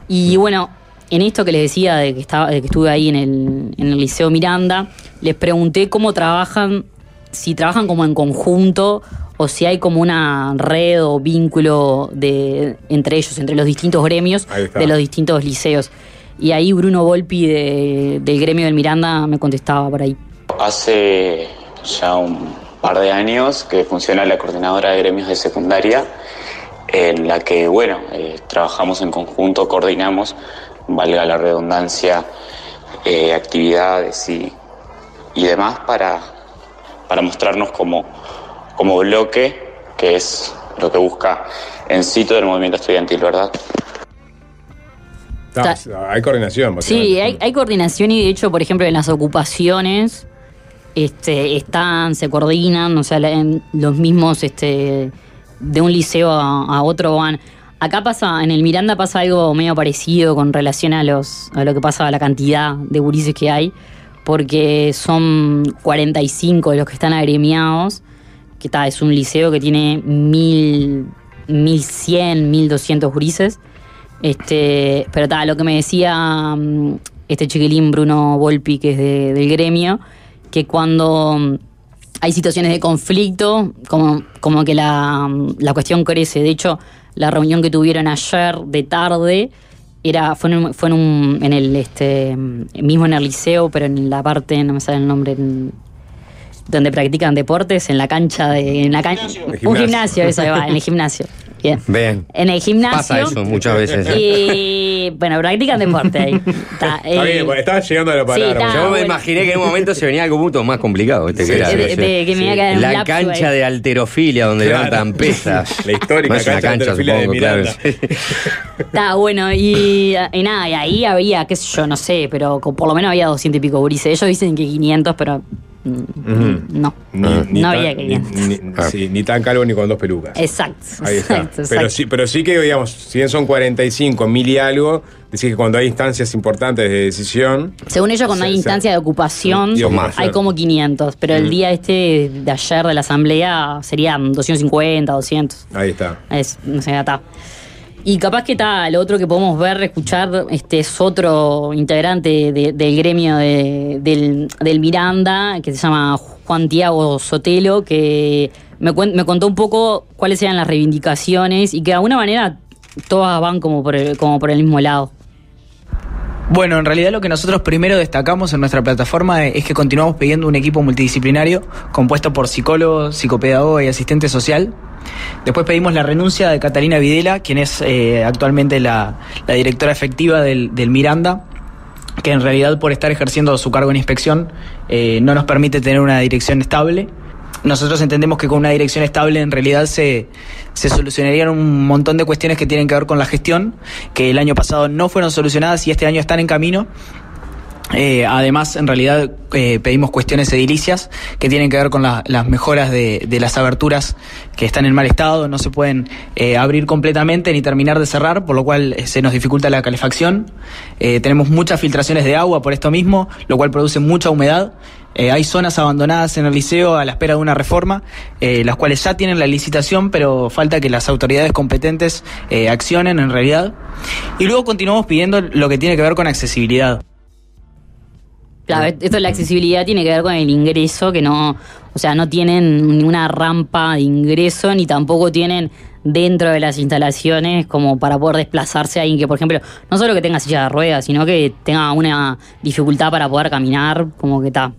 Y bueno, en esto que les decía de que, estaba, de que estuve ahí en el, en el Liceo Miranda, les pregunté cómo trabajan, si trabajan como en conjunto o si hay como una red o vínculo de, entre ellos, entre los distintos gremios de los distintos liceos. Y ahí Bruno Volpi de- del gremio del Miranda me contestaba por ahí. Hace ya un par de años que funciona la coordinadora de gremios de secundaria, en la que, bueno, eh, trabajamos en conjunto, coordinamos, valga la redundancia, eh, actividades y, y demás para, para mostrarnos como, como bloque, que es lo que busca en sí todo el movimiento estudiantil, ¿verdad? Hay coordinación. Sí, hay, hay coordinación y de hecho, por ejemplo, en las ocupaciones este, están, se coordinan, o sea, en los mismos este, de un liceo a, a otro van. Acá pasa, en el Miranda pasa algo medio parecido con relación a los a lo que pasa a la cantidad de gurises que hay, porque son 45 los que están agremiados, que está, es un liceo que tiene mil, 1100, 1200 gurises. Este, pero está, lo que me decía mm, este chiquilín Bruno Volpi, que es de- del gremio, que cuando mm, hay situaciones de conflicto, como, como que la, mm, la cuestión crece. De hecho, la reunión que tuvieron ayer de tarde era, fue, en, fue en, un- en el este mismo en el liceo, pero en la parte, no me sale el nombre, en- donde practican deportes, en la cancha de. En la can- un gimnasio. eso va, en el gimnasio. Bien. Ven. En el gimnasio. Pasa eso muchas veces. Y bueno, practican deporte ahí. *laughs* Está, Está eh, bien, bueno, estaba llegando a la palabra. está, Yo me bueno. imaginé que en un momento se venía algo mucho más complicado. Sí, que era, de- de que me la cancha ahí. de alterofilia donde Claro. levantan pesas. La histórica una cancha de cancha, alterofilia de supongo, claro. Miranda. *laughs* Está bueno, y, y nada, y ahí había, qué sé yo, no sé, pero por lo menos había 200 y pico gurises. Ellos dicen que 500, pero. No. Ni, ni no tan- había que ni, ni- sí, ni tan calvo ni con dos pelucas. Exacto. Ahí está. exacto, Pero exacto. sí, pero sí que, digamos, si bien son 45, mil y algo, decís que cuando hay instancias importantes de decisión. Según ellos, cuando Se- hay se- instancia de ocupación, Y ocupación. hay como 500, pero el Mm. día este de ayer de la asamblea serían 250, 200. Ahí está. Es, no sé, está. Y capaz que está, lo otro que podemos ver, escuchar, este es otro integrante de- del gremio de- del, del Miranda, que se llama Juan Tiago Sotelo, que me, cuen- me contó un poco cuáles eran las reivindicaciones y que de alguna manera todas van como por el, como por el mismo lado. Bueno, en realidad lo que nosotros primero destacamos en nuestra plataforma es que continuamos pidiendo un equipo multidisciplinario compuesto por psicólogo, psicopedagogo y asistente social. Después pedimos la renuncia de Catalina Videla, quien es eh, actualmente la, directora efectiva del, del Miranda, que en realidad por estar ejerciendo su cargo en inspección eh, no nos permite tener una dirección estable. Nosotros entendemos que con una dirección estable en realidad se, se solucionarían un montón de cuestiones que tienen que ver con la gestión, que el año pasado no fueron solucionadas y este año están en camino. Eh, además, en realidad eh, pedimos cuestiones edilicias que tienen que ver con la- las mejoras de, de las aberturas que están en mal estado, no se pueden eh, abrir completamente ni terminar de cerrar, por lo cual se nos dificulta la calefacción. Tenemos muchas filtraciones de agua por esto mismo, lo cual produce mucha humedad. Eh, hay zonas abandonadas en el liceo a la espera de una reforma, eh, las cuales ya tienen la licitación, pero falta que las autoridades competentes eh, accionen en realidad. Y luego continuamos pidiendo lo que tiene que ver con accesibilidad. Claro, esto de la accesibilidad tiene que ver con el ingreso, que no, o sea, no tienen ninguna rampa de ingreso, ni tampoco tienen dentro de las instalaciones como para poder desplazarse a alguien que, por ejemplo, no solo que tenga silla de ruedas, sino que tenga una dificultad para poder caminar, como que está.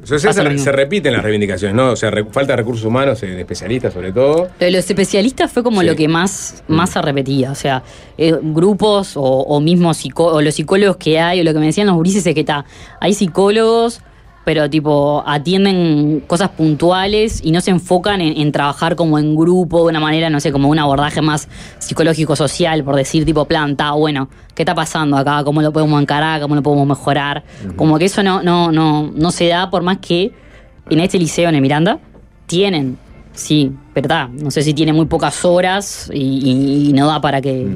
Entonces se, repiten las reivindicaciones, ¿no? O sea, re- falta de recursos humanos, eh, de especialistas sobre todo. Lo de los especialistas fue como Sí. lo que más, más se repetía. O sea, eh, grupos o, o mismo psicó- o los psicólogos que hay, o lo que me decían los gurises es que está, hay psicólogos, pero tipo atienden cosas puntuales y no se enfocan en, en trabajar como en grupo de una manera, no sé, como un abordaje más psicológico-social, por decir tipo planta, bueno, ¿qué está pasando acá? ¿Cómo lo podemos encarar? ¿Cómo lo podemos mejorar? Como que eso no, no, no, no se da por más que en este liceo, en el Miranda, tienen, sí, verdad. No sé si tiene muy pocas horas y, y- y no da para que,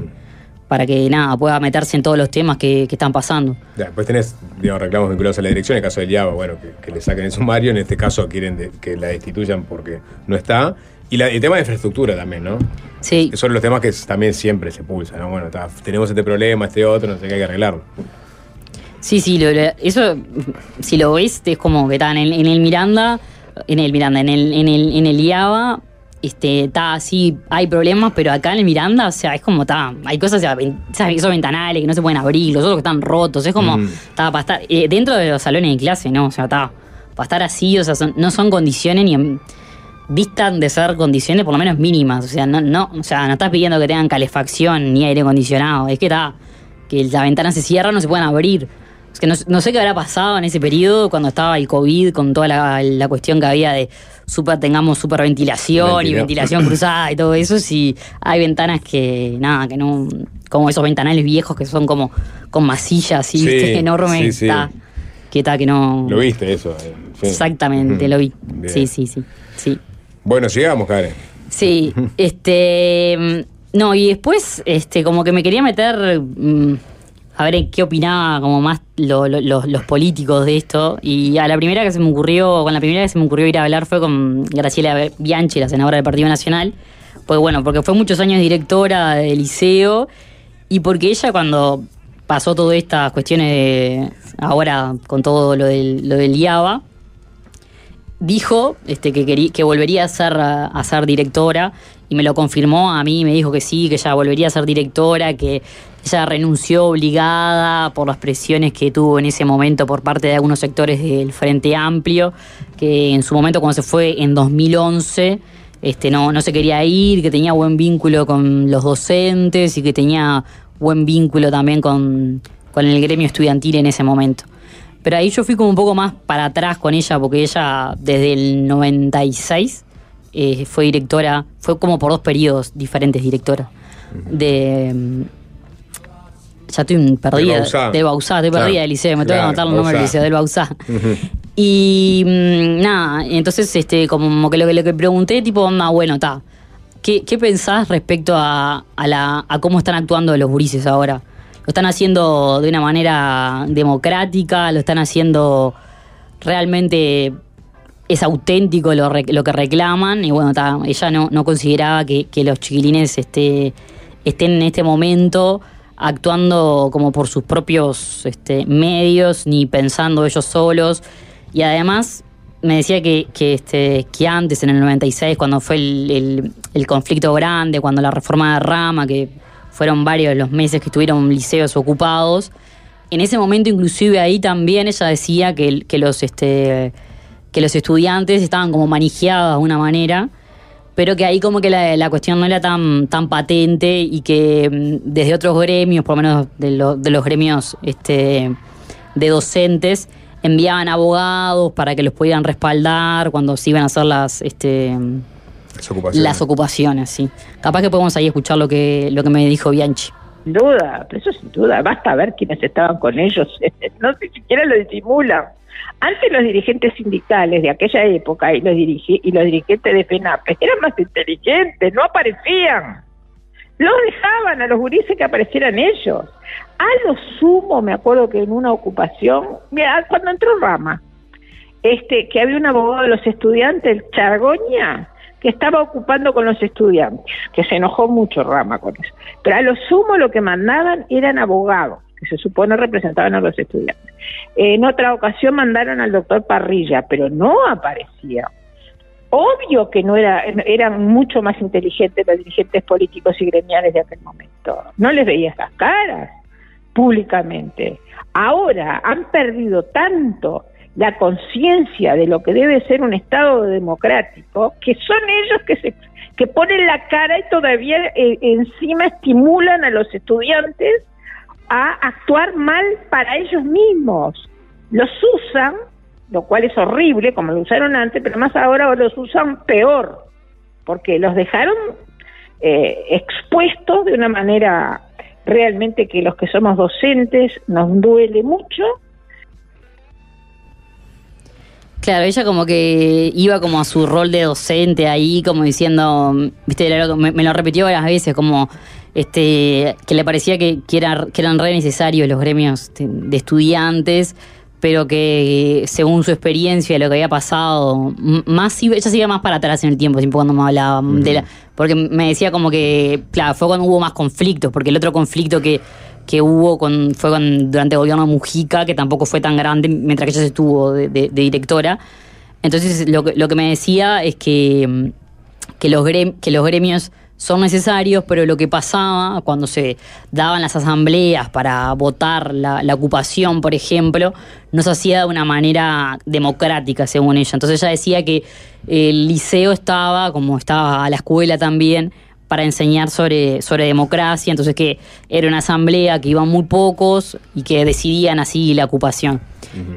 para que nada, pueda meterse en todos los temas que, que están pasando. Ya, Después tenés digamos, reclamos vinculados a la dirección, en el caso del IABA, bueno, que, que le saquen el sumario, en este caso quieren de- que la destituyan porque no está. Y la- el tema de infraestructura también, ¿no? Sí. Son los temas que también siempre se pulsan, ¿no? Bueno, está, tenemos este problema, este otro, no sé qué hay que arreglarlo. Sí, sí, lo- eso, si lo ves, es como que está en el, en el Miranda, en el Miranda, en el, en el, en el IABA, este, está así, hay problemas, pero acá en el Miranda, o sea, es como está, hay cosas, esos ventanales que no se pueden abrir, los otros que están rotos, es como, Mm. está para estar, eh, dentro de los salones de clase, ¿no? O sea, está, para estar así, o sea, son- no son condiciones ni distan de ser condiciones por lo menos mínimas, o sea, no, no, o sea, no estás pidiendo que tengan calefacción ni aire acondicionado, es que está, que la ventana se cierra, no se pueden abrir. Es que no, no sé qué habrá pasado en ese periodo cuando estaba el COVID, con toda la, la cuestión que había de super, tengamos superventilación y Ventilado. ventilación cruzada y todo eso, si hay ventanas que, nada, que no, como esos ventanales viejos que son como con masillas Sí, ¿viste? enormes, sí, sí. está, que está, que no... ¿Lo viste eso? eh, sí. Exactamente, lo vi. Bien. Sí, sí, sí, sí. Bueno, sigamos, Karen. Sí, *laughs* este. mm, No, y después, este, como que me quería meter. mm, a ver qué opinaba como más lo- lo- los, los políticos de esto. Y a la primera que se me ocurrió, con la primera que se me ocurrió ir a hablar fue con Graciela Bianchi, la senadora del Partido Nacional. Pues bueno, porque fue muchos años directora del liceo. Y porque ella cuando pasó todas estas cuestiones de. ahora con todo lo del, lo del IABA dijo este, que, quería, que volvería a ser, a ser directora y me lo confirmó a mí, me dijo que sí, que ella volvería a ser directora, que ella renunció obligada por las presiones que tuvo en ese momento por parte de algunos sectores del Frente Amplio, que en su momento cuando se fue en 2011 este, no, no se quería ir, que tenía buen vínculo con los docentes y que tenía buen vínculo también con, con el gremio estudiantil en ese momento. Pero ahí yo fui como un poco más para atrás con ella, porque ella desde el 96 eh, fue directora, fue como por dos periodos diferentes directora de, ya estoy perdida. Del Bausá. Bausá, estoy Claro. perdida del liceo, me tengo que anotar el nombre del liceo, del Bausá. Y mm, nada, entonces este, como que lo, que lo que pregunté, tipo, onda, bueno, está. ¿Qué, ¿Qué pensás respecto a, a, la, a cómo están actuando los gurises ahora? ¿Lo están haciendo de una manera democrática? ¿Lo están haciendo realmente es auténtico lo, lo que reclaman? Y bueno, ta, ella no, no consideraba que, que los chiquilines este, estén en este momento actuando como por sus propios este, medios, ni pensando ellos solos. Y además me decía que, que, este, que antes, en el 96, cuando fue el, el- conflicto grande, cuando la reforma de Rama, que fueron varios los meses que estuvieron liceos ocupados, en ese momento inclusive ahí también ella decía que, que los este que los estudiantes estaban como manijeados de una manera, pero que ahí como que la, la cuestión no era tan, tan patente y que mm, desde otros gremios, por lo menos de, lo- de los gremios este, de docentes, enviaban abogados para que los pudieran respaldar cuando se iban a hacer las este, Las ocupaciones. las ocupaciones, sí. Capaz que podemos ahí escuchar lo que, lo que me dijo Bianchi. Sin duda, pero eso sin duda. Basta ver quiénes estaban con ellos. *laughs* no ni siquiera lo disimulan. Antes los dirigentes sindicales de aquella época y los, dirigi- y los dirigentes de FENAPE eran más inteligentes, no aparecían. Los dejaban a los gurises que aparecieran ellos. A lo sumo, me acuerdo que en una ocupación, mira, cuando entró Rama, este, que había un abogado de los estudiantes, el Chargoña, que estaba ocupando con los estudiantes, que se enojó mucho Rama con eso. Pero a lo sumo lo que mandaban eran abogados, que se supone representaban a los estudiantes. En otra ocasión mandaron al doctor Parrilla, pero no aparecía. Obvio que no era, eran mucho más inteligentes los dirigentes políticos y gremiales de aquel momento. No les veías las caras públicamente. Ahora han perdido tanto la conciencia de lo que debe ser un Estado democrático, que son ellos que se que ponen la cara y todavía eh, encima estimulan a los estudiantes a actuar mal para ellos mismos. Los usan, lo cual es horrible, como lo usaron antes, pero más ahora los usan peor, porque los dejaron eh, expuestos de una manera realmente que los que somos docentes nos duele mucho. Claro, ella como que iba como a su rol de docente ahí, como diciendo, viste, me lo repitió varias veces, como este que le parecía que, que, era- que eran re necesarios los gremios de estudiantes, pero que según su experiencia, lo que había pasado, más ella se iba más para atrás en el tiempo, siempre cuando me hablaba de la, porque me decía como que, claro, fue cuando hubo más conflictos, porque el otro conflicto que, que hubo con, fue con, durante el gobierno de Mujica, que tampoco fue tan grande mientras que ella estuvo de, de- de directora. Entonces lo que, lo que me decía es que, mm, que, los grem- que los gremios son necesarios, pero lo que pasaba cuando se daban las asambleas para votar la, la ocupación, por ejemplo, no se hacía de una manera democrática, según ella. Entonces ella decía que el liceo estaba, como estaba la escuela también, para enseñar sobre, sobre democracia, entonces que era una asamblea que iban muy pocos y que decidían así la ocupación.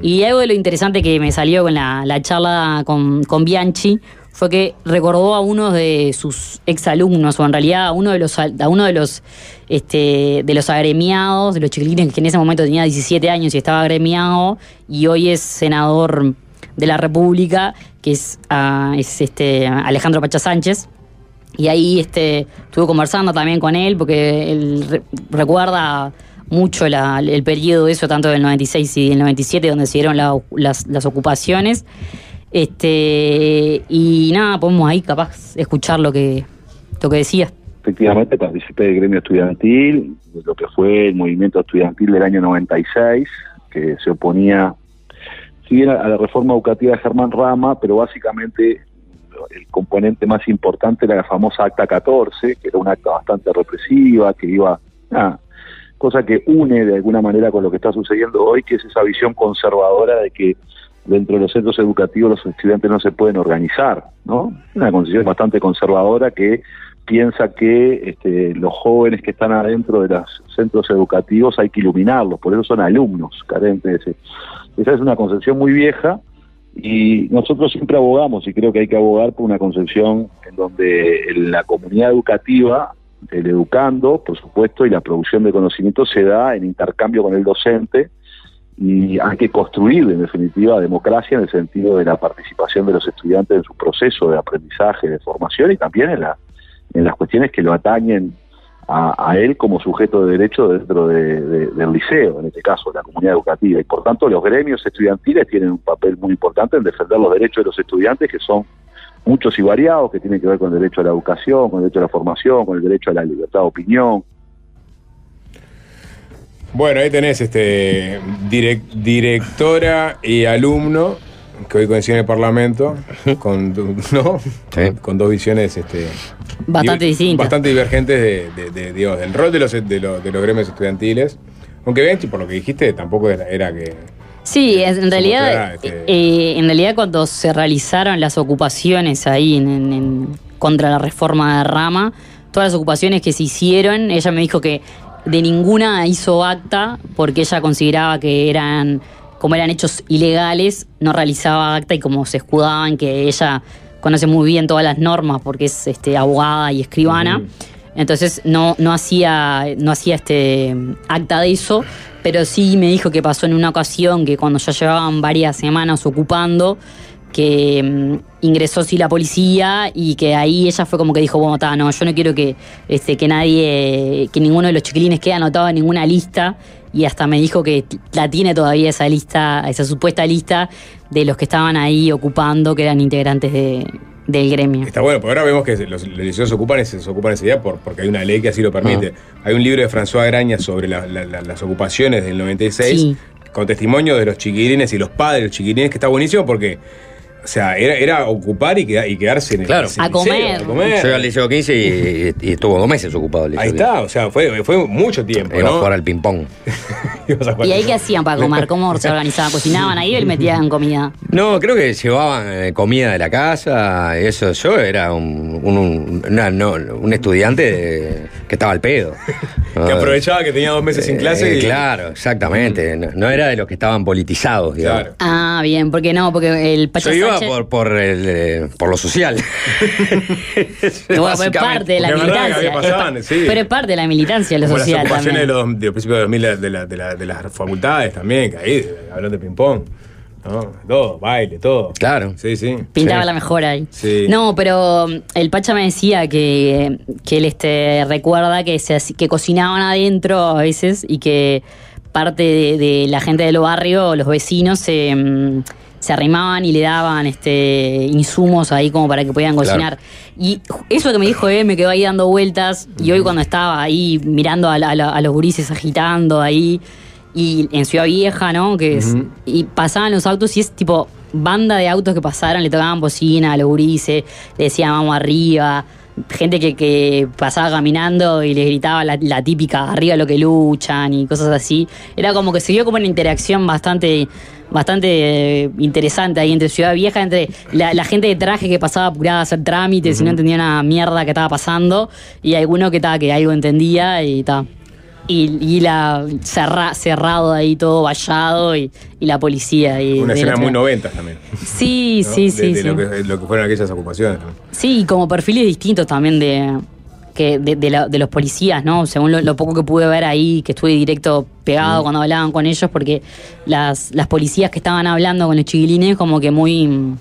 Y algo de lo interesante que me salió con la, la charla con, con Bianchi fue que recordó a uno de sus exalumnos, o en realidad a uno de los a uno de los este, de los agremiados, de los chiquilines que en ese momento tenía 17 años y estaba agremiado, y hoy es senador de la República, que es, es este Alejandro Pacha Sánchez. Y ahí este, estuve conversando también con él, porque él re- recuerda mucho la- el periodo de eso, tanto del 96 y del 97, donde se dieron la- las, las ocupaciones. Este, y nada, podemos ahí capaz escuchar lo que, lo que decía. Efectivamente, participé del gremio estudiantil, lo que fue el movimiento estudiantil del año 96, que se oponía, si bien a la reforma educativa de Germán Rama, pero básicamente el componente más importante era la famosa Acta 14, que era una acta bastante represiva, que iba, cosa que une de alguna manera con lo que está sucediendo hoy, que es esa visión conservadora de que dentro de los centros educativos los estudiantes no se pueden organizar, ¿no? Una concepción bastante conservadora que piensa que este, los jóvenes que están adentro de los centros educativos hay que iluminarlos, por eso son alumnos carentes. Esa es una concepción muy vieja y nosotros siempre abogamos y creo que hay que abogar por una concepción en donde la comunidad educativa el educando, por supuesto, y la producción de conocimiento se da en intercambio con el docente y hay que construir, en definitiva, democracia en el sentido de la participación de los estudiantes en su proceso de aprendizaje, de formación y también en, la, en las cuestiones que lo atañen a, él como sujeto de derecho dentro de- de- del liceo, en este caso, de la comunidad educativa. Y por tanto, los gremios estudiantiles tienen un papel muy importante en defender los derechos de los estudiantes, que son muchos y variados, que tienen que ver con el derecho a la educación, con el derecho a la formación, con el derecho a la libertad de opinión. Bueno, ahí tenés este direc- directora y alumno que hoy coincide en el Parlamento *laughs* con, ¿no? con, con dos visiones este, Bastante di- distintas. bastante divergentes de, de- de- digamos, del rol de los, de, los, de los gremios estudiantiles. Aunque bien, por lo que dijiste, tampoco era, era que. Sí, en realidad, este- eh, en realidad cuando se realizaron las ocupaciones ahí en, en- en- contra la reforma de Rama, todas las ocupaciones que se hicieron, ella me dijo que de ninguna hizo acta porque ella consideraba que eran, como eran hechos ilegales, no realizaba acta y como se escudaban que ella conoce muy bien todas las normas porque es este, abogada y escribana. Entonces no, no hacía, no hacía este acta de eso, pero sí me dijo que pasó en una ocasión que cuando ya llevaban varias semanas ocupando, que mm, ingresó sí la policía y que ahí ella fue como que dijo, bueno, ta, no, yo no quiero que, este, que nadie, que ninguno de los chiquilines quede anotado en ninguna lista. Y hasta me dijo que la tiene todavía esa lista, esa supuesta lista de los que estaban ahí ocupando, que eran integrantes de, del gremio. Está bueno, porque ahora vemos que los, liceos se ocupan, se ocupan ese día por, porque hay una ley que así lo permite. Hay un libro de François Graña sobre la- la- la- las ocupaciones del 96, Sí. con testimonio de los chiquilines y los padres de los chiquilines, que está buenísimo porque, o sea, era, era ocupar y, queda- y quedarse en el, Claro. el A liceo, comer. a comer. Yo iba al Liceo 15 y, y estuvo dos meses ocupado el Liceo Ahí 15. está, o sea, fue, fue mucho tiempo, Iba a ¿no? jugar al ping-pong. *laughs* A. ¿Y ahí qué hacían para comer? ¿Cómo se organizaban? ¿Cocinaban ahí o le metían comida? No, creo que llevaban eh, comida de la casa. Eso, yo era un, un, un- una- no, un estudiante de- que estaba al pedo. *laughs* Que aprovechaba que tenía dos meses sin clase Eh, y- Claro, exactamente. No, no era de los que estaban politizados, digamos. Ah, bien, porque no, porque el Pacha Yo iba Sánchez- por, por, el, eh, por lo social. *laughs* No, es parte de la Porque militancia. es pasaban, sí. Pero es parte de la militancia, lo Como las social ocupaciones de también. los, de los principios de 2000 de, la- de, la- de las facultades también, que ahí hablan de ping-pong. ¿No? Todo, baile, todo. Claro. Sí, sí. Pintaba Sí. la mejor ahí. Sí. No, pero mm, el Pacha me decía que, que él este, recuerda que, se, que cocinaban adentro a veces y que parte de, de la gente del barrio, los vecinos, se, mm, se arrimaban y le daban este, insumos ahí como para que pudieran Claro. cocinar. Y eso que me dijo él me quedó ahí dando vueltas. Y hoy cuando estaba ahí mirando a, la- a la- a los gurises agitando ahí, y en Ciudad Vieja, ¿no? Que es, y pasaban los autos y es tipo banda de autos que pasaron, le tocaban bocina a los gurises, le decían vamos arriba. Gente que, que pasaba caminando y le gritaba la, la típica arriba lo que luchan y cosas así. Era como que se dio como una interacción bastante bastante eh, interesante ahí entre Ciudad Vieja, entre la, la gente de traje que pasaba apurada a hacer trámites y no entendía una mierda que estaba pasando, y alguno que estaba que algo entendía y tal. Y, y la cerra- cerrado ahí todo vallado y, y la policía. Y Una escena muy noventas también. Sí, ¿no? sí, De- sí. de sí. Lo, que, lo que fueron aquellas ocupaciones. ¿no? Sí, y como perfiles distintos también de, que de, de la- de los policías, ¿no? Según lo, lo poco que pude ver ahí, que estuve directo pegado Mm. cuando hablaban con ellos, porque las, las policías que estaban hablando con los chiquilines, como que muy,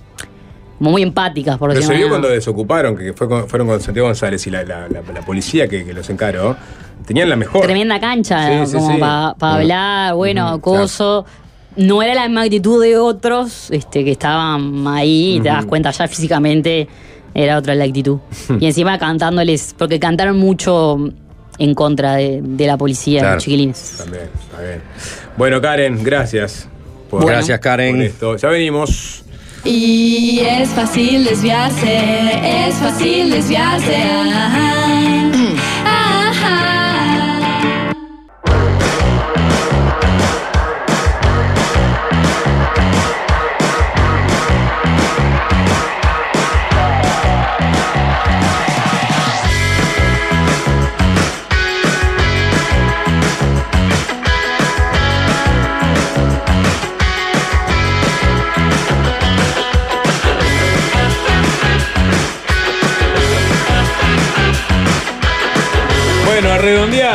muy empáticas, por Pero decirlo se vio cuando desocuparon, que fue con- fueron con Santiago González y la, la- la- la policía que, que los encaró, tenían la mejor. Tremenda cancha, Sí, sí, como sí. para hablar, bueno, Ujú, coso. No era la magnitud de otros este, que estaban ahí, te das cuenta ya físicamente era otra la actitud. y encima cantándoles, porque cantaron mucho en contra de, de la policía, Claro. los chiquilines. También, está bien. Bueno, Karen, gracias. Bueno. Gracias, Karen. por esto. Ya venimos. Y es fácil desviarse, es fácil desviarse. Ajá.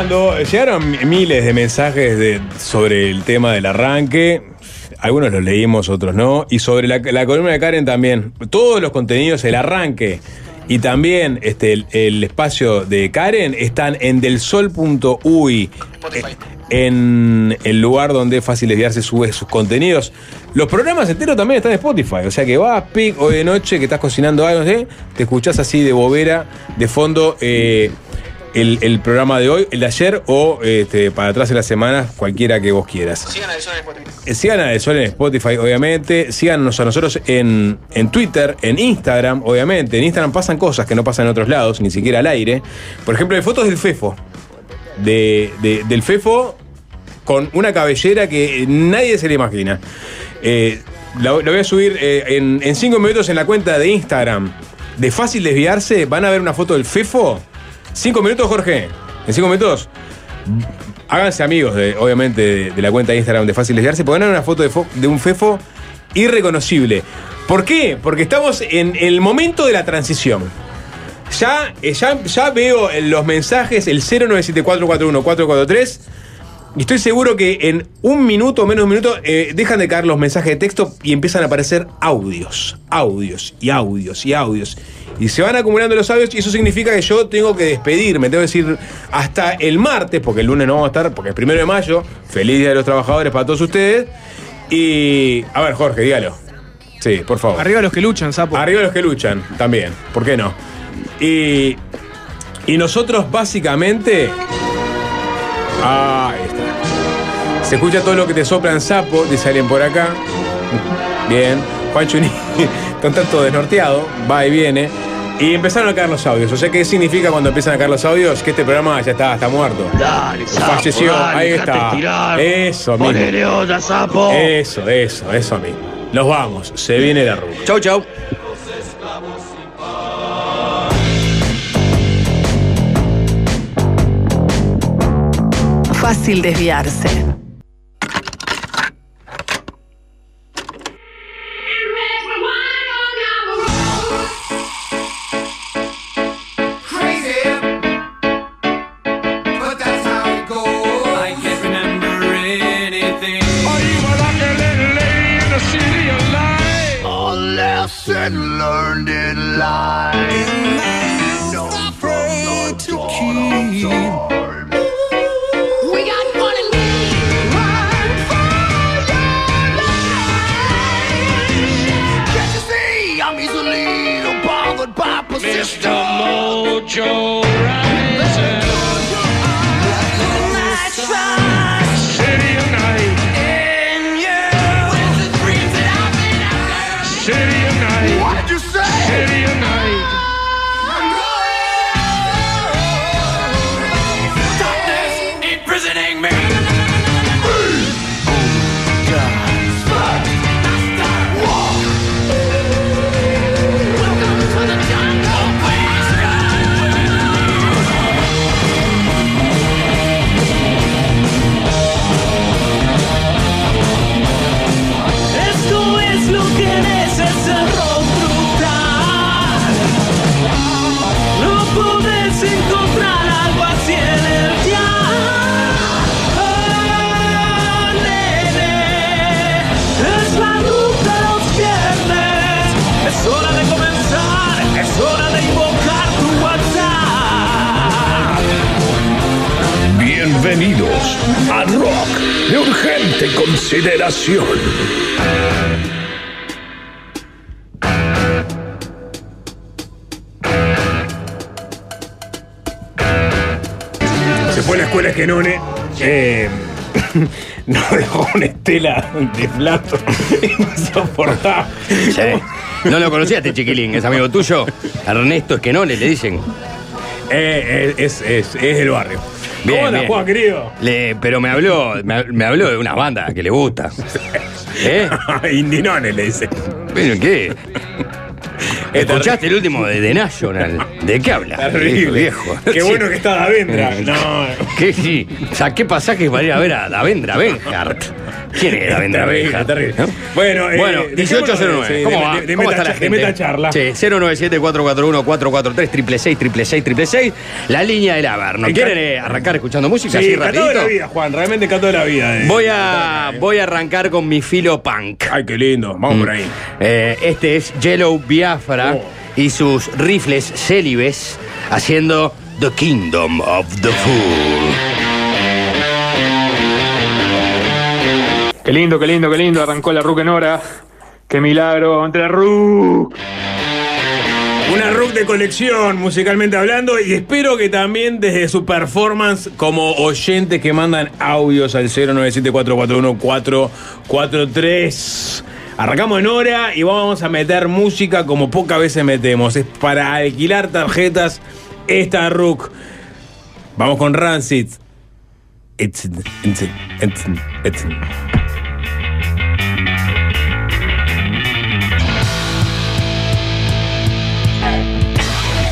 Llegaron miles de mensajes de- sobre el tema del arranque. Algunos los leímos, otros no. Y sobre la, la columna de Karen también. Todos los contenidos, el arranque y también este, el, el espacio de Karen están en delsol.uy. eh, En el lugar donde es fácil desviarse sube sus contenidos. Los programas enteros también están en Spotify. O sea que vas, pic, hoy de noche, que estás cocinando algo, sé, te escuchás así de bobera, de fondo. eh, el, el programa de hoy, el de ayer o este, para atrás en la semana, cualquiera que vos quieras. Sigan a Sol en Spotify. Eh, Sigan a Del Sol en Spotify, obviamente. Síganos a nosotros en, en Twitter, en Instagram, obviamente. En Instagram pasan cosas que no pasan en otros lados, ni siquiera al aire. Por ejemplo, hay fotos del Fefo. De, de- del Fefo con una cabellera que nadie se le imagina. Eh, la, la voy a subir eh, en, en cinco minutos en la cuenta de Instagram. De fácil desviarse, van a ver una foto del Fefo. Cinco minutos, Jorge. En cinco minutos. Háganse amigos, de, obviamente, de, la cuenta de Instagram de Fácil Desviarse. Pongan una foto de, de un Fefo irreconocible. ¿Por qué? Porque estamos en el momento de la transición. Ya, eh, ya, ya veo los mensajes el 0974414443 y estoy seguro que en un minuto o menos de un minuto eh, dejan de caer los mensajes de texto y empiezan a aparecer audios, audios y audios y audios. Y se van acumulando los audios y eso significa que yo tengo que despedirme, tengo que decir hasta el martes, porque el lunes no vamos a estar, porque es primero de mayo. Feliz Día de los Trabajadores para todos ustedes. Y. A ver, Jorge, dígalo. Sí, por favor. Arriba los que luchan, sapo. Arriba los que luchan, también. ¿Por qué no? Y. Y nosotros básicamente. Está. Se escucha todo lo que te soplan sapo, dice alguien por acá. Bien. Juan Chuni *laughs* está un tanto desnorteado, va y viene. Y empezaron a caer los audios. O sea, ¿qué significa cuando empiezan a caer los audios? Que este programa ya está, está muerto. Dale, sapo, Falleció, dale, ahí está. estirar. Eso mismo. Onda, sapo. Eso, eso, eso mismo. Nos vamos, se viene la ruta. Chau, chau. Fácil desviarse. Sí. No lo conocía este chiquilín, es amigo tuyo. Ernesto Esquenone, le dicen. Eh, es, es, es del barrio. Bien, ¿Cómo andas, bien. Juan, querido? Le- pero me habló, me, me habló de una banda que le gusta. ¿Eh? *laughs* Indinones le dice. ¿Pero qué? ¿Escuchaste el último de The National? ¿De qué habla? Terrible. Viejo. Qué bueno que está Davendra. Eh, *laughs* No. ¿Qué sí? Saqué pasajes para ir a ver a Davendra Benhart. ¿Quién terrible. ¿No? Bueno, eh, Bueno, dejémonos 1809. de- ¿Cómo de- va? de- de ¿Cómo está la de gente? meta charla. Sí, 097-441-443, 666 la línea del Averno. En ¿Quieren eh, arrancar escuchando música Sí, así catado de rapidito? la vida, Juan, realmente catado de la vida. eh. Voy a, voy a arrancar con mi filo punk. Ay, qué lindo, vamos por ahí. Este es Yellow Biafra Oh. y sus rifles célibes haciendo The Kingdom of the Fool. Qué lindo, qué lindo, qué lindo. Arrancó la Rook en hora. Qué milagro ante la Rook. Una rock de colección, musicalmente hablando, y espero que también desde su performance como oyentes que mandan audios al 097-441-443. Arrancamos en hora y vamos a meter música como pocas veces metemos. Es para alquilar tarjetas esta rook. Vamos con Rancid. It's, it's, it's,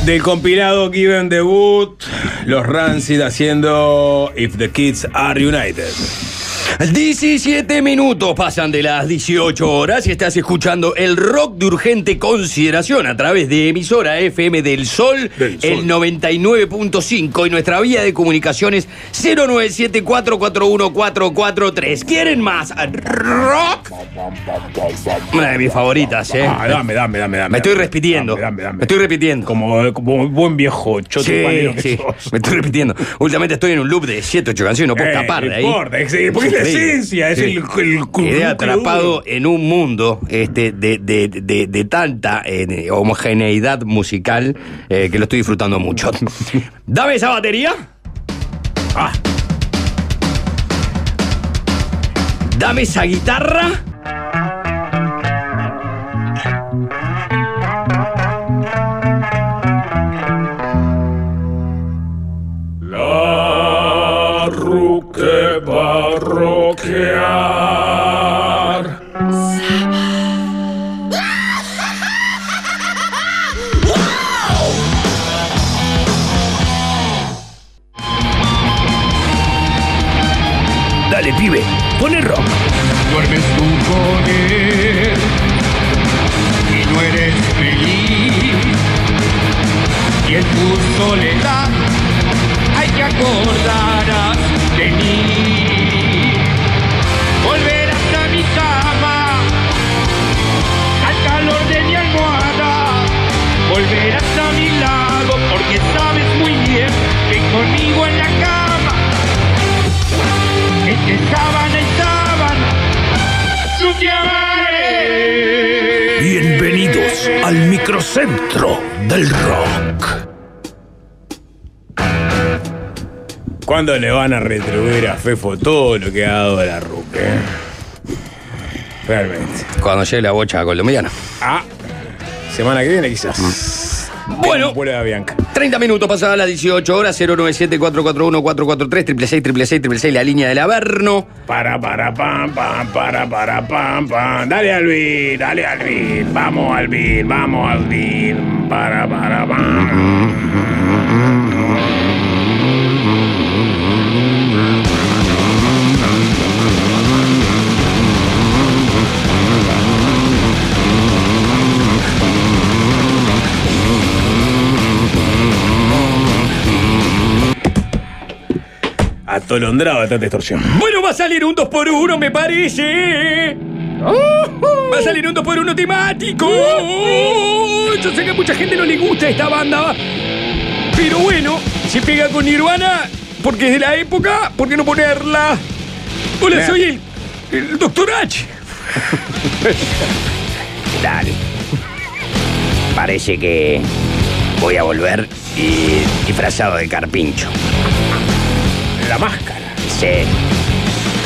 Del compilado Given Debut, los Rancid haciendo If the Kids Are United. 17 minutos pasan de las 18 horas y estás escuchando el rock de urgente consideración a través de emisora FM del Sol, el 99.5 y nuestra vía de comunicaciones 097-441-443. ¿Quieren más rock? Una de mis favoritas, ¿eh? Ah, dame, dame, dame, dame. Me estoy repitiendo. Dame, dame, dame. Me estoy repitiendo. Como, como buen viejo choto Sí, sí, me estoy repitiendo. Últimamente estoy en un loop de 7, 8 canciones, no puedo Eh, escapar de ahí. importa, porque es la esencia, es el- el Quedé atrapado en un mundo este, de, de- de- de tanta eh, homogeneidad musical eh, que lo estoy disfrutando mucho. *laughs* Dame esa batería. Ah. Dame esa guitarra. Microcentro del rock. ¿Cuándo le van a retribuir a Fefo todo lo que ha dado la ruque? Realmente. Cuando llegue la bocha colombiana. Ah, semana que viene quizás. Bueno. Bianca. 30 minutos pasadas las 18 horas, 097-441-443, 666 la línea del Averno. Para, para, pam, pam, para, para, pam, pam. Dale, Alvin, dale, Alvin. Vamos, Alvin, vamos, Alvin. Para, para, pam. Atolondrado de tanta distorsión. Bueno, va a salir un 2x1, me parece. Va a salir un 2x1 temático. Yo sé que a mucha gente no le gusta esta banda. Pero bueno, si pega con Nirvana, porque es de la época, ¿por qué no ponerla? Hola, soy el, el Doctor H. *laughs* Dale. Parece que voy a volver y disfrazado de carpincho. La máscara. Sí.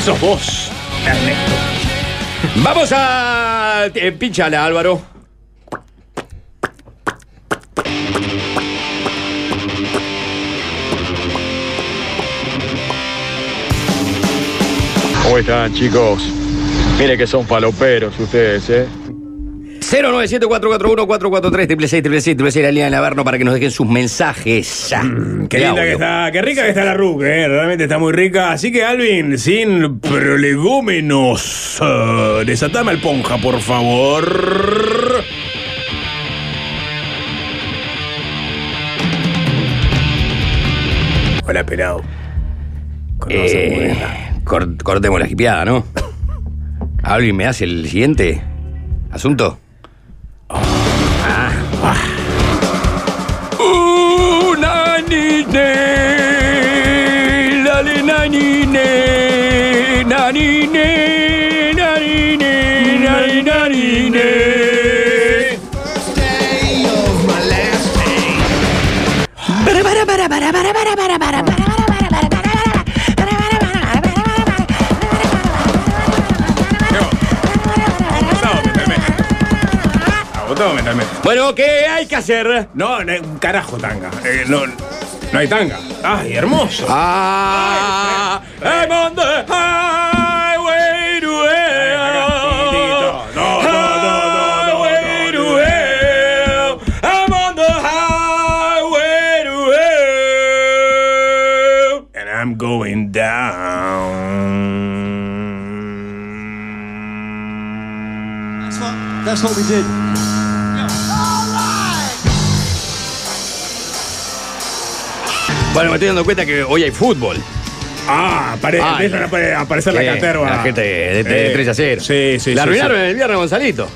Sos vos, Ernesto. Vamos a. Eh, pinchala, Álvaro. ¿Cómo están, chicos? Mire que son paloperos ustedes, ¿eh? 097-441-443, triple seis, triple seis, triple seis, la línea de Navarno para que nos dejen sus mensajes. Mm, Qué De linda que está, qué rica que está la RUC, eh, realmente está muy rica. Así que Alvin, sin prolegómenos, eh, desatame al ponja, por favor. Hola, pelado. Eh, cor- cortemos la jipeada, ¿no? Alvin, ¿me hace el siguiente asunto? Ah. Uh, nanine, dale, nanine, nanine, nanine, nani, nanine. Bueno, ¿qué hay que hacer? No, no hay un carajo tanga. Eh, no, no hay tanga. Ay, hermoso. Ah, I'm on the highway to hell. Highway to hell. I'm on the highway to hell. And I'm going down. That's what we did. Bueno, me estoy dando cuenta que hoy hay fútbol. Ah, apare- Ay, empiezan a apare- a aparecer la caterva. La gente de, de Eh, 3 a 0. Sí, sí, La sí, arruinaron sí. el viernes Gonzalito.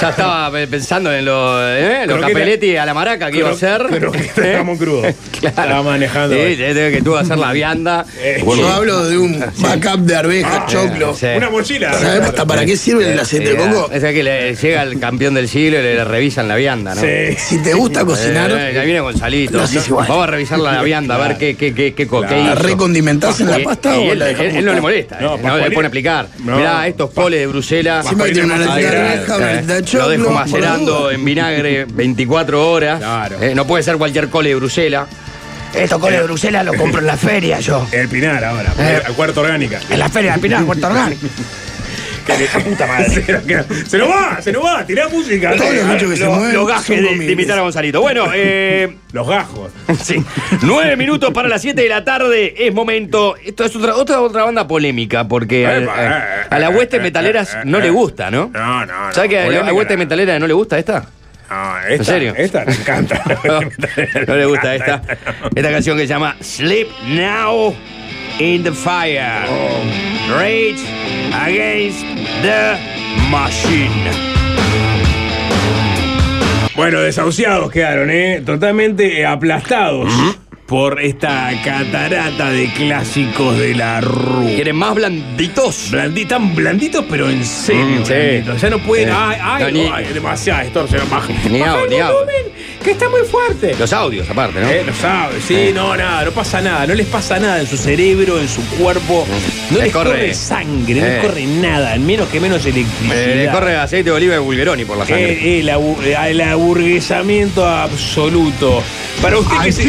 ya estaba pe- pensando en los, ¿eh? capeletti a la maraca que iba a hacer. Croqueta de jamón crudo. *laughs* Estaba manejando. Sí, sí, que tuvo que hacer la vianda. Bueno, Yo hablo de un backup de arveja, Ah, choclo. sí. Una mochila. ¿Sabes hasta para qué sirve el aceite de coco? Es que le llega el campeón del siglo y le, revisan la vianda, ¿no? Sí. Si te gusta cocinar, Eh, ya viene Gonzalito. Vamos a revisar la vianda, a ver qué, qué, qué, qué, co- qué ¿la hizo. En la Y- pasta y o él, la él- dejás él no le molesta, No, eh, no, le pone a explicar. No. Mirá, estos poles de Bruselas. Tiene una de Lo dejo macerando en vinagre 24 horas. Claro. Eh, no puede ser cualquier cole de Bruselas. Estos coles de Bruselas los compro en la feria yo. El Pinar ahora, Eh. al cuarto orgánica. En la feria del Pinar, Puerto Orgánico. puta madre. *laughs* se, nos- va, se nos va, tirá música. Todos los bichos que se mueven los gajes son de, de imitar a Gonzalito. Bueno, eh, *laughs* Los gajos. *laughs* sí. Nueve minutos para las 7 de la tarde. Es momento. Esto es otra, otra, otra banda polémica, porque a, a- eh, a la eh, hueste eh, metaleras eh, no eh. le gusta, ¿no? No, no, no. ¿Sabes que a la, hueste no. metalera no le gusta esta? No, esta, ¿En serio? Esta me encanta. No, no le gusta esta. Esta canción que se llama Sleep Now in the Fire. Rage Against the Machine. Bueno, desahuciados quedaron, ¿eh? Totalmente eh, aplastados por esta catarata de clásicos de la RU. ¿Quieren más blanditos? Blanditan blanditos, pero en serio. Mm, sí. blanditos. Ya no pueden. Sí. Ay, ay, No, ni- ay, demasiada distorsión. Baja, *laughs* Ni baja ni que está muy fuerte. Los audios, aparte, ¿no? Eh, lo sabe, sí, Eh. no, nada, no pasa nada, no les pasa nada en su cerebro, en su cuerpo, no Les les corre, corre- sangre, no Eh. les corre nada, menos que menos electricidad. Eh, le corre aceite de oliva y bulgeroni por la sangre. Eh, el, abu- eh, el aburguesamiento absoluto. Para usted que Al se-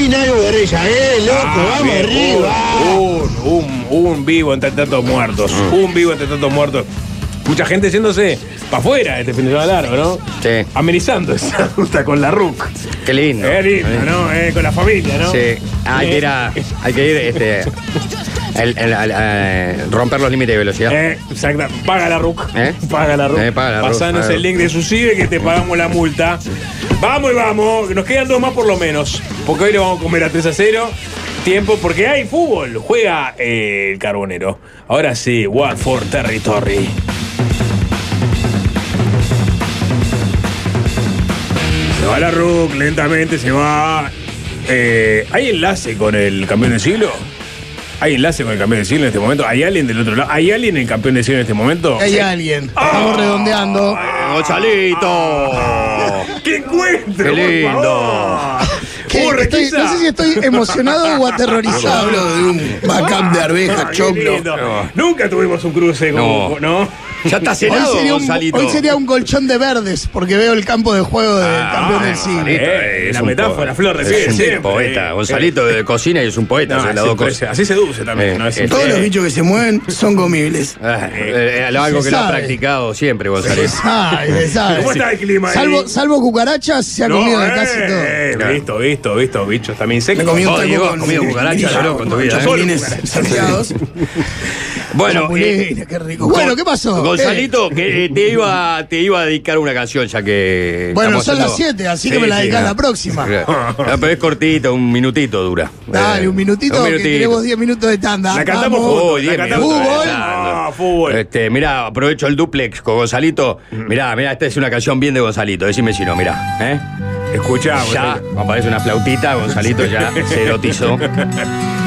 eh, loco, Ah, vamos bien, arriba. Un, un, un vivo entre tantos muertos. Mm. Un vivo entre tantos muertos. Mucha gente yéndose para afuera este fin de semana largo, ¿no? Sí. Amenizando esa *laughs* ruta con la RUC. Qué lindo. Eh, lindo, ¿no? Eh, con la familia, ¿no? Sí. Hay que ir a. *laughs* Hay que ir, este. el- el- al- eh, romper los límites de velocidad. Eh, exacto. Paga la RUC. ¿Eh? *laughs* Paga la RUC. Eh, paga la RUC, Pasanos paga. el link de su CIBE que te pagamos la multa. Vamos y vamos. Nos quedan dos más por lo menos. Porque hoy le vamos a comer a 3 a 0. Tiempo porque hay fútbol. Juega eh, el carbonero. Ahora sí, Watford Territory. Se va la RUC lentamente, se va. Eh, ¿Hay enlace con el campeón del siglo? ¿Hay enlace con el campeón del siglo en este momento? ¿Hay alguien del otro lado? ¿Hay alguien en el campeón del siglo en este momento? Hay alguien. Estamos redondeando. ¡Gonzalito! ¡Qué encuentro! ¡Qué por lindo! favor! ¿Qué? Estoy- requisa. no sé si estoy emocionado o aterrorizado. Hablo de un backup de arveja, Ah, choclo. Nunca tuvimos un cruce como. ¿No? Ya está cenado, hoy, sería un, Gonzalito. hoy sería un colchón de verdes, porque veo el campo de juego del Ah, campeón del siglo. Eh, la metáfora, Flor, es recibe un siempre. poeta. Gonzalito de cocina y es un poeta. No, son las sí, dos pues, cosas. así seduce también, ¿no? Es eh, Todos eh, los bichos que se mueven son comibles. ah, eh, eh, algo Se que lo ha practicado siempre, sabe. ¿Cómo está el clima ahí? Salvo, salvo cucarachas, se ha No, comido de eh, casi todo. eh, Visto, visto, visto, bichos también secos. Me comido cucarachas, con- *laughs* loco, en tu vida, *laughs* *laughs* ¿eh? Bueno, eh, qué rico. Bueno, ¿qué pasó? Gonzalito, que eh, te iba, te iba a dedicar una canción ya que. Bueno, son las haciendo- 7, así que Sí, me la sí, dedicás no. la próxima. *laughs* No, pero es cortito, un minutito dura. Dale, Eh, un minutito, que tenemos 10 minutos de tanda. La cantamos la 10 cantamos minutos. Fútbol. Ah, fútbol. Este, mirá, aprovecho el duplex con Gonzalito. Mirá, mirá, esta es una canción bien de Gonzalito. Decime si no, mirá. ¿eh? Escuchá, Ya, Gonzalito. aparece una flautita, Gonzalito ya se erotizó. *laughs*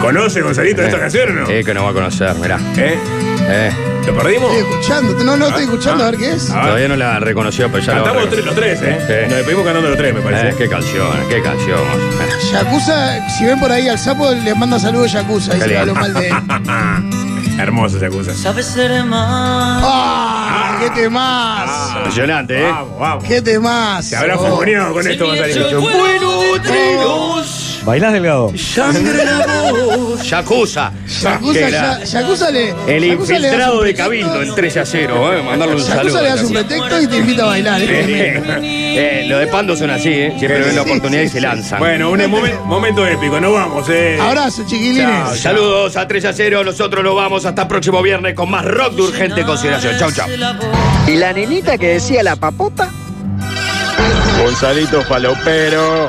¿Conoce Gonzalito esta Eh, canción o no? Eh, que no va a conocer, mirá. ¿Eh? Eh. ¿Lo perdimos? Estoy escuchando. No, no, estoy Ah, escuchando ah. a ver qué es. Ah. Todavía no la reconoció, pero ya lo a Cantamos tres- los tres, ¿eh? Sí. Nos despedimos cantando los tres, me parece. Eh, qué canción, qué canción. Eh. *laughs* Yakuza, si ven por ahí al sapo, le manda saludos Yakuza. Dice Qué que lindo. mal de *laughs* él. Hermosa esa cosa. Sabes ser más. ¡Ah! ¡Qué temas! Impresionante, ¿eh? Vamos, vamos. ¡Qué temas! Se habrá Oh. fogoneado con esto, Gonzalito. Bueno de trigos. ¿Bailás, Delgado? Sangre la voz. Yakuza. Yakuza, ya, Yakuza le. El Yakuza le das infiltrado un de pretexto- Cabildo, el 13 a 0, ¿eh? Mandarle un saludo. Yakuza le das un pretexto y te invita a bailar. tremendo. Eh, *laughs* los de Pando son así, ¿eh? Siempre ven la oportunidad y se lanzan. Bueno, un momen- momento épico, nos vamos, eh. Abrazo, chiquilines. Saludos a 3 a 0, nosotros nos vamos hasta el próximo viernes con más rock de urgente consideración. Chau, chau. ¿Y la nenita que decía la papota? Gonzalito Falopero.